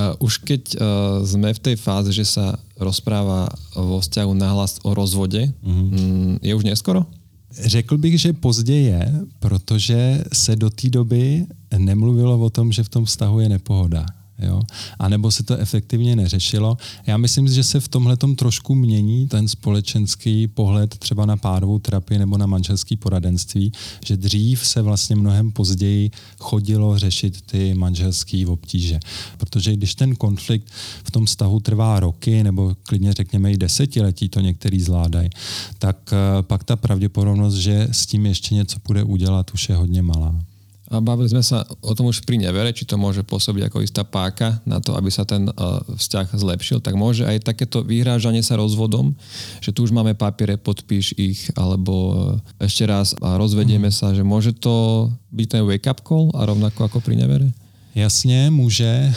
Uh, už keď uh, sme v tej fáze, že sa rozpráva vo vzťahu nahlas o rozvode, mm-hmm. je už neskoro? Řekl bych, že pozdě je, protože se do té doby nemluvilo o tom, že v tom vztahu je nepohoda. Jo? A nebo se to efektivně neřešilo. Já myslím, že se v tomhle trošku mění ten společenský pohled třeba na párovou terapii nebo na manželský poradenství, že dřív se vlastně mnohem později chodilo řešit ty manželské obtíže. Protože když ten konflikt v tom vztahu trvá roky nebo klidně řekněme i desetiletí, to některý zvládají, tak eh, pak ta pravděpodobnost, že s tím ještě něco bude udělat, už je hodně malá. A bavili sme sa o tom už pri nevere, či to môže pôsobiť ako istá páka na to, aby sa ten uh, vzťah zlepšil, tak môže aj takéto vyhrážanie sa rozvodom, že tu už máme papiere, podpíš ich, alebo uh, ešte raz a rozvedieme mm. sa, že môže to byť ten wake-up call a rovnako ako pri nevere? Jasně, může,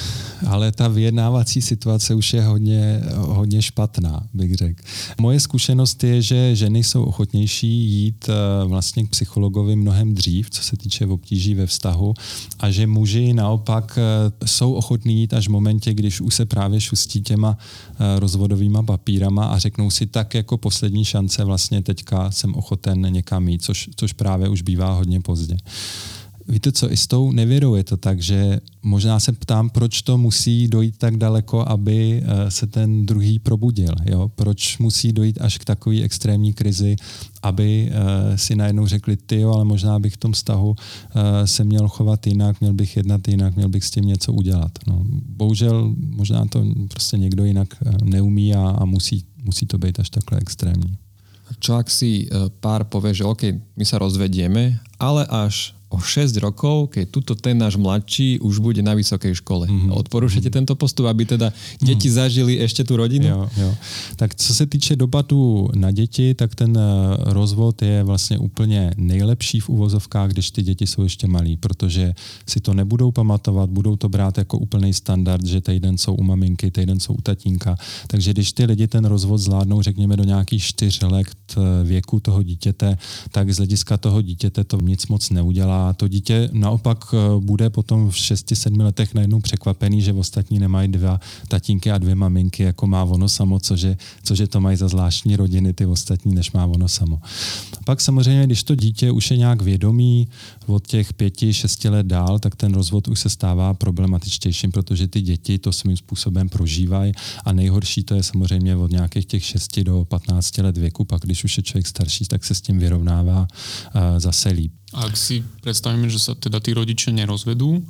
ale ta vyjednávací situace už je hodně, hodně špatná, bych řekl. Moje zkušenost je, že ženy jsou ochotnější jít eh, vlastně k psychologovi mnohem dřív, co se týče obtíží ve vztahu, a že muži naopak eh, jsou ochotní jít až v momentě, když už se právě šustí těma eh, rozvodovýma papírama a řeknou si tak jako poslední šance vlastně teďka jsem ochoten někam jít, což, což právě už bývá hodně pozdě. Víte co, i s tou nevěrou je to tak, že možná se ptám, proč to musí dojít tak daleko, aby eh, se ten druhý probudil. Jo? Proč musí dojít až k takové extrémní krizi, aby uh, si najednou řekli, ty jo, ale možná bych v tom vztahu uh, se měl chovat jinak, měl bych jednat jinak, měl bych s tím něco udělat. No, bohužel možná to prostě někdo jinak neumí a, a musí, musí to být až takhle extrémní. Čo ak si pár povie, že OK, my sa rozvedieme, ale až o 6 rokov, keď tuto ten náš mladší už bude na vysokej škole. Mm-hmm. Odporúčate mm-hmm. tento postup, aby teda děti mm-hmm. zažili ještě tu rodinu? Jo, jo. Tak co se týče dopadu na děti, tak ten eh, rozvod je vlastně úplně nejlepší v uvozovkách, když ty děti jsou ještě malí, protože si to nebudou pamatovat, budou to brát jako úplný standard, že týden jsou u maminky, týden jsou u tatínka. Takže když ty lidi ten rozvod zvládnou, řekněme, do nějakých čtyř let eh, věku toho dítěte, tak z hlediska toho dítěte to nic moc neudělá. To dítě naopak eh, bude potom v 6-7 letech najednou překvapený, že ostatní nemají dva tatínky a dvě maminky, jako má ono samo, cože, cože to mají za zvláštní rodiny ty ostatní, než má ono samo. Pak samozřejmě, když to dítě už je nějak vědomý od těch pěti, šesti let dál, tak ten rozvod už se stává problematičtějším, protože ty děti to svým způsobem prožívají a nejhorší to je samozřejmě od nějakých těch 6 do 15 let věku, pak když už je člověk starší, tak se s tím vyrovnává uh, zase líp. Ak si představíme, že se teda ty rodiče nerozvedú,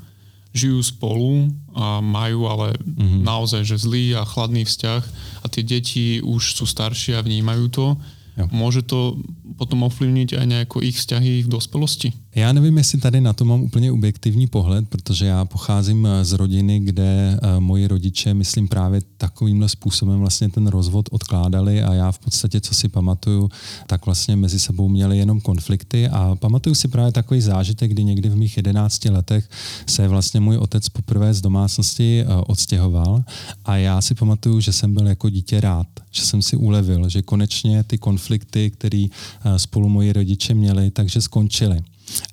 žijú spolu a majú ale mm-hmm. naozaj že zlý a chladný vzťah a tie deti už sú staršie a vnímajú to, jo. môže to potom ovlivniť aj nejako ich vzťahy v dospelosti? Já nevím, jestli tady na to mám úplně objektivní pohled, protože já pocházím eh, z rodiny, kde eh, moji rodiče, myslím, právě takovýmhle způsobem vlastně ten rozvod odkládali a já v podstatě, co si pamatuju, tak vlastně mezi sebou měli jenom konflikty a pamatuju si právě takový zážitek, kdy někdy v mých 11 letech se vlastně můj otec poprvé z domácnosti eh, odstěhoval a já si pamatuju, že jsem byl jako dítě rád, že jsem si ulevil, že konečně ty konflikty, které spolu moji rodiče měli, takže skončily.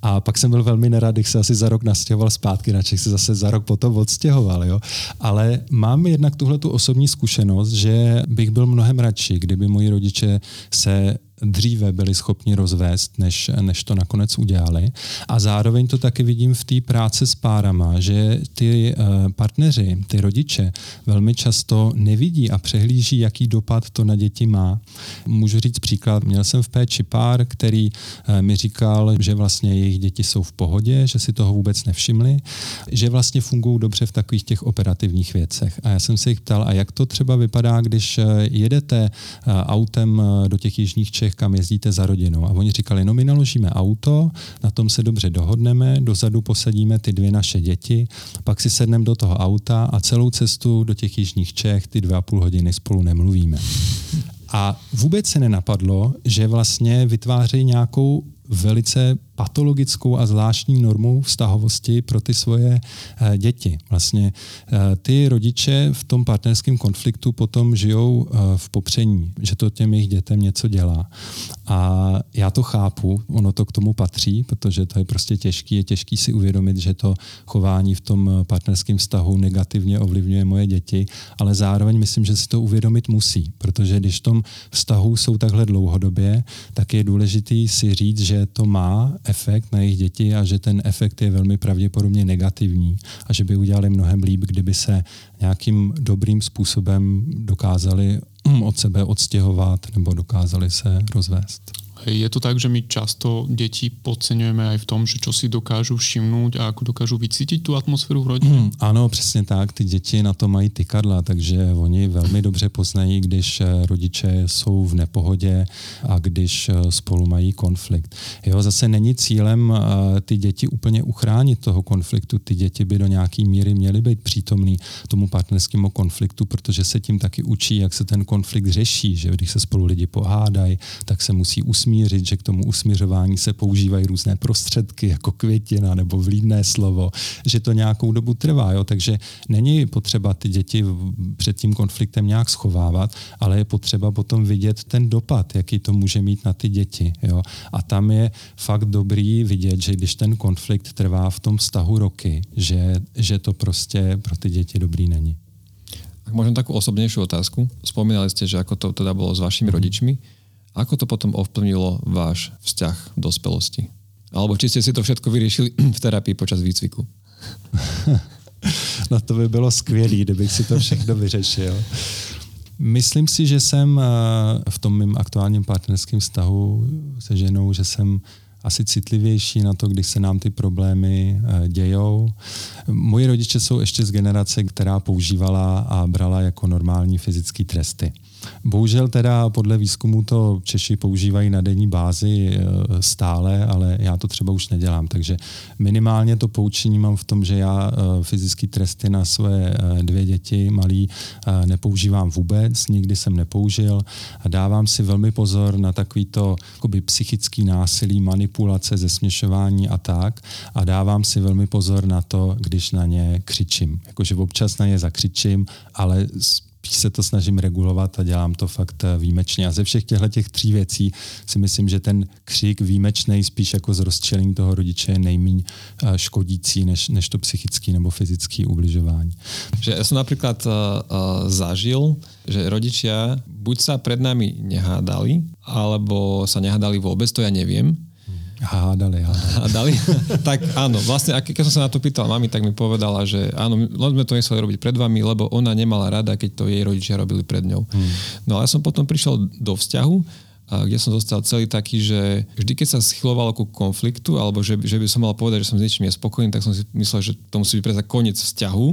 A pak jsem byl velmi nerad, když se asi za rok nastěhoval zpátky, na se zase za rok potom odstěhoval. Jo? Ale mám jednak tuhle tu osobní zkušenost, že bych byl mnohem radši, kdyby moji rodiče se dříve byli schopni rozvést, než, než to nakonec udělali. A zároveň to taky vidím v té práci s párama, že ty uh, partneři, ty rodiče velmi často nevidí a přehlíží, jaký dopad to na děti má. Můžu říct příklad, měl jsem v péči pár, který uh, mi říkal, že vlastně jejich děti jsou v pohodě, že si toho vůbec nevšimli, že vlastně fungují dobře v takových těch operativních věcech. A já jsem se jich ptal, a jak to třeba vypadá, když uh, jedete autem do těch jižních Čech Čech, kam jezdíte za rodinou. A oni říkali, no my naložíme auto, na tom se dobře dohodneme, dozadu posadíme ty dvě naše děti, pak si sedneme do toho auta a celou cestu do těch jižních Čech ty dvě a půl hodiny spolu nemluvíme. A vůbec se nenapadlo, že vlastně vytvářejí nějakou velice patologickou a zvláštní normu vztahovosti pro ty svoje eh, děti. Vlastně eh, ty rodiče v tom partnerském konfliktu potom žijou eh, v popření, že to těm jejich dětem něco dělá. A já to chápu, ono to k tomu patří, protože to je prostě těžký, je těžký si uvědomit, že to chování v tom partnerském vztahu negativně ovlivňuje moje děti, ale zároveň myslím, že si to uvědomit musí, protože když v tom vztahu jsou takhle dlouhodobě, tak je důležitý si říct, že to má efekt na jejich děti a že ten efekt je velmi pravděpodobně negativní a že by udělali mnohem líp, kdyby se nějakým dobrým způsobem dokázali od sebe odstěhovat nebo dokázali se rozvést. Je to tak, že my často deti podceňujeme aj v tom, že čo si dokážu všimnout a ako dokážu vycítit tu atmosféru v rodině? Hmm, ano, přesně tak. Ty děti na to mají tykadla, takže oni velmi dobře poznají, když eh, rodiče jsou v nepohodě a když eh, spolu mají konflikt. Jo, zase není cílem eh, ty děti úplně uchránit toho konfliktu. Ty děti by do nějaké míry měly být přítomný tomu partnerskému konfliktu, protože se tím taky učí, jak se ten konflikt řeší, že když se spolu lidi pohádají, tak se musí usmívat usmířit, že k tomu usmířování se používají různé prostředky, jako květina nebo vlídné slovo, že to nějakou dobu trvá. Jo? Takže není potřeba ty děti před tím konfliktem nějak schovávat, ale je potřeba potom vidět ten dopad, jaký to může mít na ty děti. Jo? A tam je fakt dobrý vidět, že když ten konflikt trvá v tom vztahu roky, že, že to prostě pro ty děti dobrý není. Možno takú osobnejšiu otázku. Spomínali ste, že ako to teda bolo s vašimi mm. rodičmi. Ako to potom ovplyvnilo váš vzťah v dospelosti? Alebo či ste si to všetko vyriešili v terapii počas výcviku? no to by bylo skvělé, kdybych si to všechno vyřešil. Myslím si, že jsem eh, v tom mým aktuálním partnerském vztahu se ženou, že jsem asi citlivější na to, když se nám ty problémy eh, dějou. Moji rodiče jsou ještě z generace, která používala a brala jako normální fyzické tresty. Bohužel teda podle výzkumu to Češi používají na denní bázi eh, stále, ale já to třeba už nedělám. Takže minimálně to poučení mám v tom, že já eh, fyzické tresty na své eh, dvě děti malý nepoužívám vůbec, nikdy jsem nepoužil a dávám si velmi pozor na takovýto jakoby, psychický násilí, manipulace, zesměšování a tak a dávám si velmi pozor na to, když na ně křičím. Jakože občas na ně zakřičím, ale spíš se to snažím regulovat a dělám to fakt eh, výjimečně. A ze všech těchto těch tří věcí si myslím, že ten křik výjimečný spíš jako z rozčelení toho rodiče je nejméně eh, škodící než, než to psychické nebo fyzické ubližování. Že ja som napríklad uh, zažil, že rodičia buď sa pred nami nehádali, alebo sa nehádali vôbec, to ja neviem, Hádali, hádali. Hádali? tak áno, vlastne keď som sa na to pýtal mami, tak mi povedala, že áno, len sme to nechceli robiť pred vami, lebo ona nemala rada, keď to jej rodičia robili pred ňou. Hmm. No ale ja som potom prišiel do vzťahu, kde som zostal celý taký, že vždy, keď sa schylovalo ku konfliktu, alebo že, že by som mal povedať, že som s niečím nespokojný, tak som si myslel, že to musí byť predsa koniec vzťahu,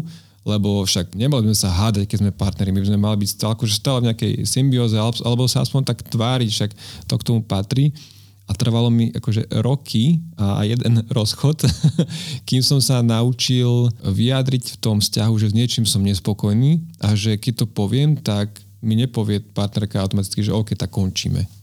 lebo však nemali by sme sa hádať, keď sme partneri, my by sme mali byť stále, akože stále v nejakej symbióze, alebo sa aspoň tak tváriť, však to k tomu patrí a trvalo mi akože roky a jeden rozchod, kým som sa naučil vyjadriť v tom vzťahu, že s niečím som nespokojný a že keď to poviem, tak mi nepovie partnerka automaticky, že OK, tak končíme.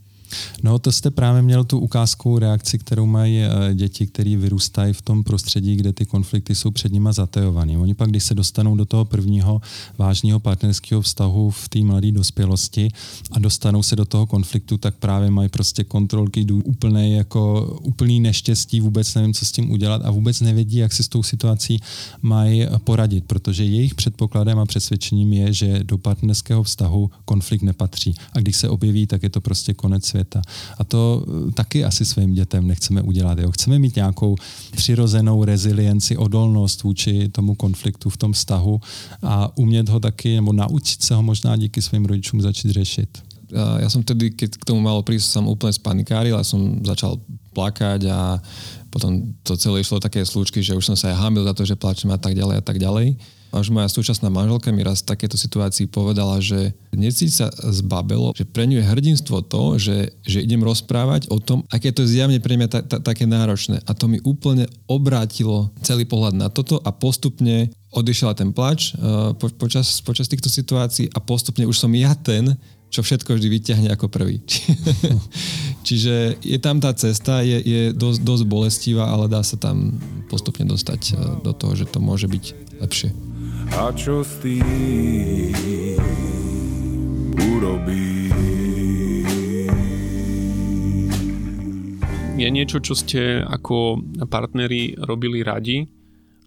No to jste právě měl tu ukázku reakci, kterou mají eh, děti, které vyrůstají v tom prostředí, kde ty konflikty jsou před nima zatajované. Oni pak, když se dostanou do toho prvního vážného partnerského vztahu v té mladé dospělosti a dostanou se do toho konfliktu, tak právě mají prostě kontrolky úplný, jako úplný neštěstí, vůbec nevím, co s tím udělat a vůbec nevědí, jak si s tou situací mají poradit, protože jejich předpokladem a přesvědčením je, že do partnerského vztahu konflikt nepatří. A když se objeví, tak je to prostě konec světa světa. A to eh, taky asi svým dětem nechceme udělat. Jo. Chceme mít nějakou přirozenou rezilienci, odolnost vůči tomu konfliktu v tom vztahu a umět ho taky, nebo naučit se ho možná díky svým rodičům začít řešit. Ja som tedy, keď k tomu malo prísť, som úplne spanikáril a som začal plakať a potom to celé išlo také slúčky, že už som sa aj hamil za to, že plačem a tak ďalej a tak ďalej až moja súčasná manželka mi raz v takéto situácii povedala, že necíť sa zbabelo, že pre ňu je hrdinstvo to, že, že idem rozprávať o tom, aké to je zjavne pre mňa ta, ta, také náročné. A to mi úplne obrátilo celý pohľad na toto a postupne odišiel ten plač uh, po, počas, počas týchto situácií a postupne už som ja ten, čo všetko vždy vyťahne ako prvý. Čiže je tam tá cesta, je, je dosť, dosť bolestivá, ale dá sa tam postupne dostať eh, do toho, že to môže byť lepšie. A čo s tým urobí? Je niečo, čo ste ako partneri robili radi,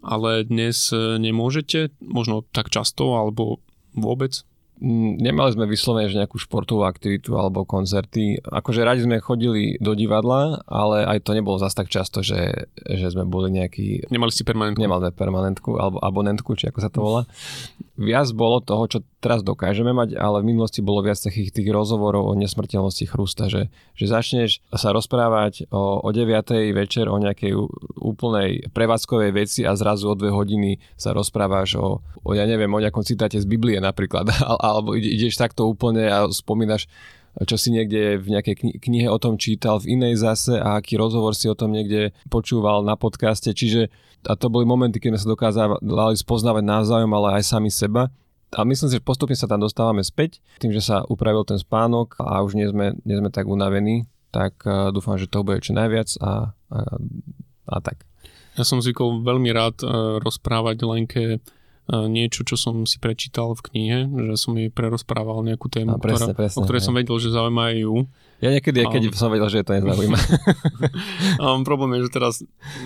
ale dnes nemôžete, možno tak často alebo vôbec? Mm, nemali sme vyslovene že nejakú športovú aktivitu alebo koncerty. Akože radi sme chodili do divadla, ale aj to nebolo zase tak často, že, že sme boli nejaký... Nemali ste permanentku? Nemali sme permanentku alebo abonentku, či ako sa to volá. Viac bolo toho, čo teraz dokážeme mať, ale v minulosti bolo viac takých tých rozhovorov o nesmrteľnosti chrústa, že, že začneš sa rozprávať o, o 9. večer o nejakej úplnej prevádzkovej veci a zrazu o dve hodiny sa rozprávaš o, o ja neviem, o nejakom citáte z Biblie napríklad, alebo ideš takto úplne a spomínaš čo si niekde v nejakej knihe o tom čítal, v inej zase a aký rozhovor si o tom niekde počúval na podcaste. Čiže a to boli momenty, keď sme sa dokázali spoznávať navzájom, ale aj sami seba a myslím si, že postupne sa tam dostávame späť, tým, že sa upravil ten spánok a už nie sme, nie sme tak unavení, tak uh, dúfam, že to bude čo najviac a, a, a tak. Ja som zvykol veľmi rád uh, rozprávať Lenke uh, niečo, čo som si prečítal v knihe, že som jej prerozprával nejakú tému, presne, ktorá, presne, o ktorej hej. som vedel, že zaujíma aj ju. Ja niekedy, a... keď som vedel, že to nezaujíma. a problém je, že teraz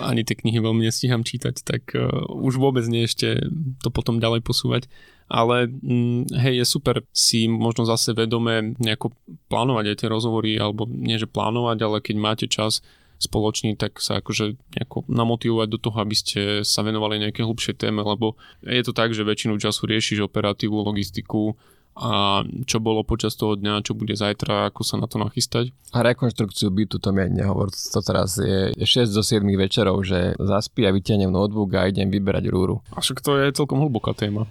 ani tie knihy veľmi nestíham čítať, tak uh, už vôbec nie ešte to potom ďalej posúvať. Ale mm, hej, je super si možno zase vedome nejako plánovať aj tie rozhovory, alebo nie, že plánovať, ale keď máte čas spoločný, tak sa akože nejako namotivovať do toho, aby ste sa venovali nejaké hlubšie téme, lebo je to tak, že väčšinu času riešiš operatívu, logistiku, a čo bolo počas toho dňa, čo bude zajtra, ako sa na to nachystať. A rekonštrukciu bytu to mi aj nehovor. To teraz je 6 do 7 večerov, že zaspí a vyťahnem notebook a idem vyberať rúru. A však to je celkom hlboká téma.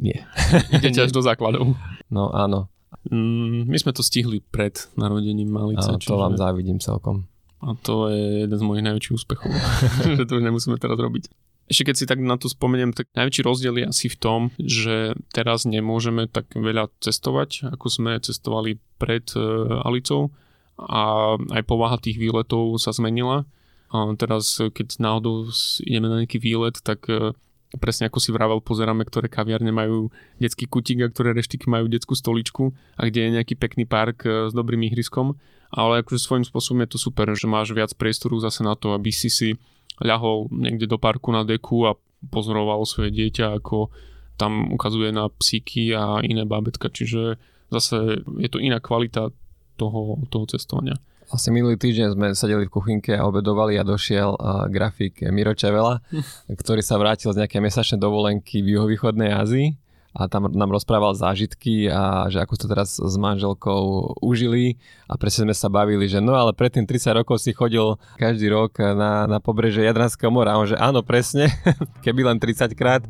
Nie. Idete až do základov. No áno. Mm, my sme to stihli pred narodením Malice. Áno, to vám závidím celkom. A to je jeden z mojich najväčších úspechov, že to už nemusíme teraz robiť. Ešte keď si tak na to spomeniem, tak najväčší rozdiel je asi v tom, že teraz nemôžeme tak veľa cestovať, ako sme cestovali pred uh, Alicou a aj povaha tých výletov sa zmenila. A teraz, keď náhodou ideme na nejaký výlet, tak uh, presne ako si vravel, pozeráme, ktoré kaviarne majú detský kutík a ktoré reštiky majú detskú stoličku a kde je nejaký pekný park uh, s dobrým ihriskom. Ale akože svojím spôsobom je to super, že máš viac priestoru zase na to, aby si si ľahol niekde do parku na deku a pozoroval svoje dieťa, ako tam ukazuje na psíky a iné bábetka, čiže zase je to iná kvalita toho, toho cestovania. Asi minulý týždeň sme sedeli v kuchynke a obedovali a došiel uh, grafik Miro Čevela, ktorý sa vrátil z nejakej mesačnej dovolenky v juhovýchodnej Ázii a tam nám rozprával zážitky a že ako to teraz s manželkou užili a presne sme sa bavili, že no ale predtým 30 rokov si chodil každý rok na, na pobreže Jadranského mora. A on že áno presne, keby len 30 krát,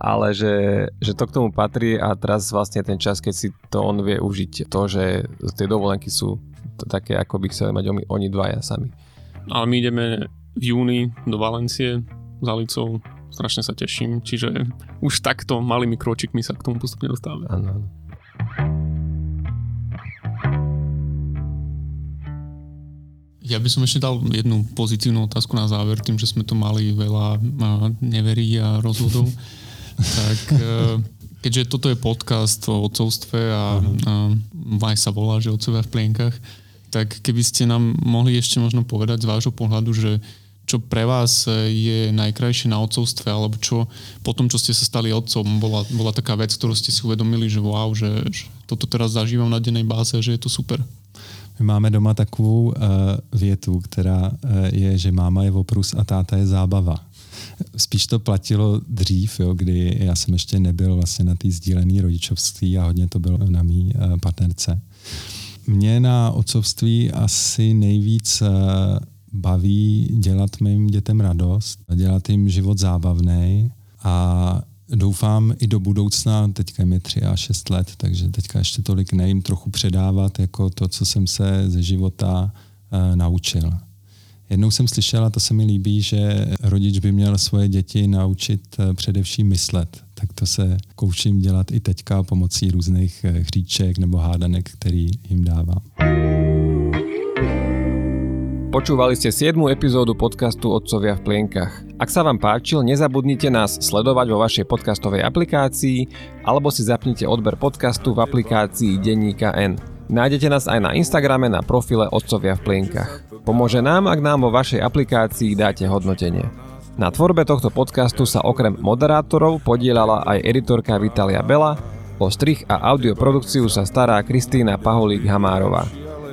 ale že, že to k tomu patrí a teraz vlastne ten čas, keď si to on vie užiť, to, že tie dovolenky sú také, ako by chceli mať oni, oni dvaja sami. Ale my ideme v júni do Valencie s Alicou strašne sa teším, čiže už takto malými kročikmi sa k tomu postupne dostávame. Áno. Ja by som ešte dal jednu pozitívnu otázku na záver, tým, že sme tu mali veľa neverí a rozvodov. tak e, keďže toto je podcast o otcovstve a, uh-huh. a aj sa volá, že otcovia v plienkach, tak keby ste nám mohli ešte možno povedať z vášho pohľadu, že čo pre vás e, je najkrajšie na otcovstve, alebo čo po tom, čo ste sa stali otcom, bola, bola taká vec, ktorú ste si uvedomili, že wow, že, že toto teraz zažívam na dennej báze, že je to super. My máme doma takovou uh, větu, která uh, je, že máma je oprus a táta je zábava. Spíš to platilo dřív, jo, kdy já jsem ještě nebyl vlastně na té sdílené rodičovství a hodně to bylo na mý uh, partnerce. Mě na otcovství asi nejvíc uh, baví dělat mým dětem radost, dělat jim život zábavný a doufám i do budoucna, teďka mi 3 a 6 let, takže teďka ještě tolik nejím trochu předávat jako to, co jsem se ze života uh, naučil. Jednou jsem slyšel, a to se mi líbí, že rodič by měl svoje děti naučit uh, především myslet. Tak to se koučím dělat i teďka pomocí různých uh, hříček nebo hádanek, který jim dávám. Počúvali ste 7. epizódu podcastu Otcovia v plienkach. Ak sa vám páčil, nezabudnite nás sledovať vo vašej podcastovej aplikácii alebo si zapnite odber podcastu v aplikácii Denníka N. Nájdete nás aj na Instagrame na profile Otcovia v plienkach. Pomôže nám, ak nám vo vašej aplikácii dáte hodnotenie. Na tvorbe tohto podcastu sa okrem moderátorov podielala aj editorka Vitalia Bela, o strich a audioprodukciu sa stará Kristýna Paholík-Hamárová.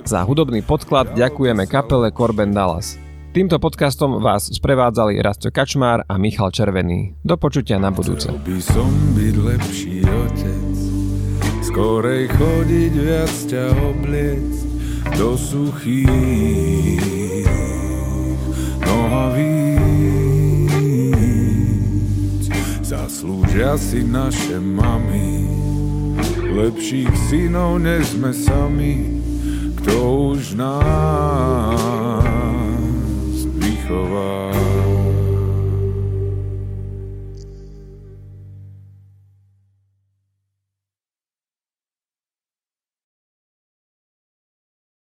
Za hudobný podklad ďakujeme kapele Corben Dallas. Týmto podcastom vás sprevádzali Rasto Kačmár a Michal Červený. Do počutia na budúce. by som byť lepší otec, skorej chodiť viac ťa obliec do suchých nohavíc. Zaslúžia si naše mami, lepších synov než sme sami kto už nás vychová.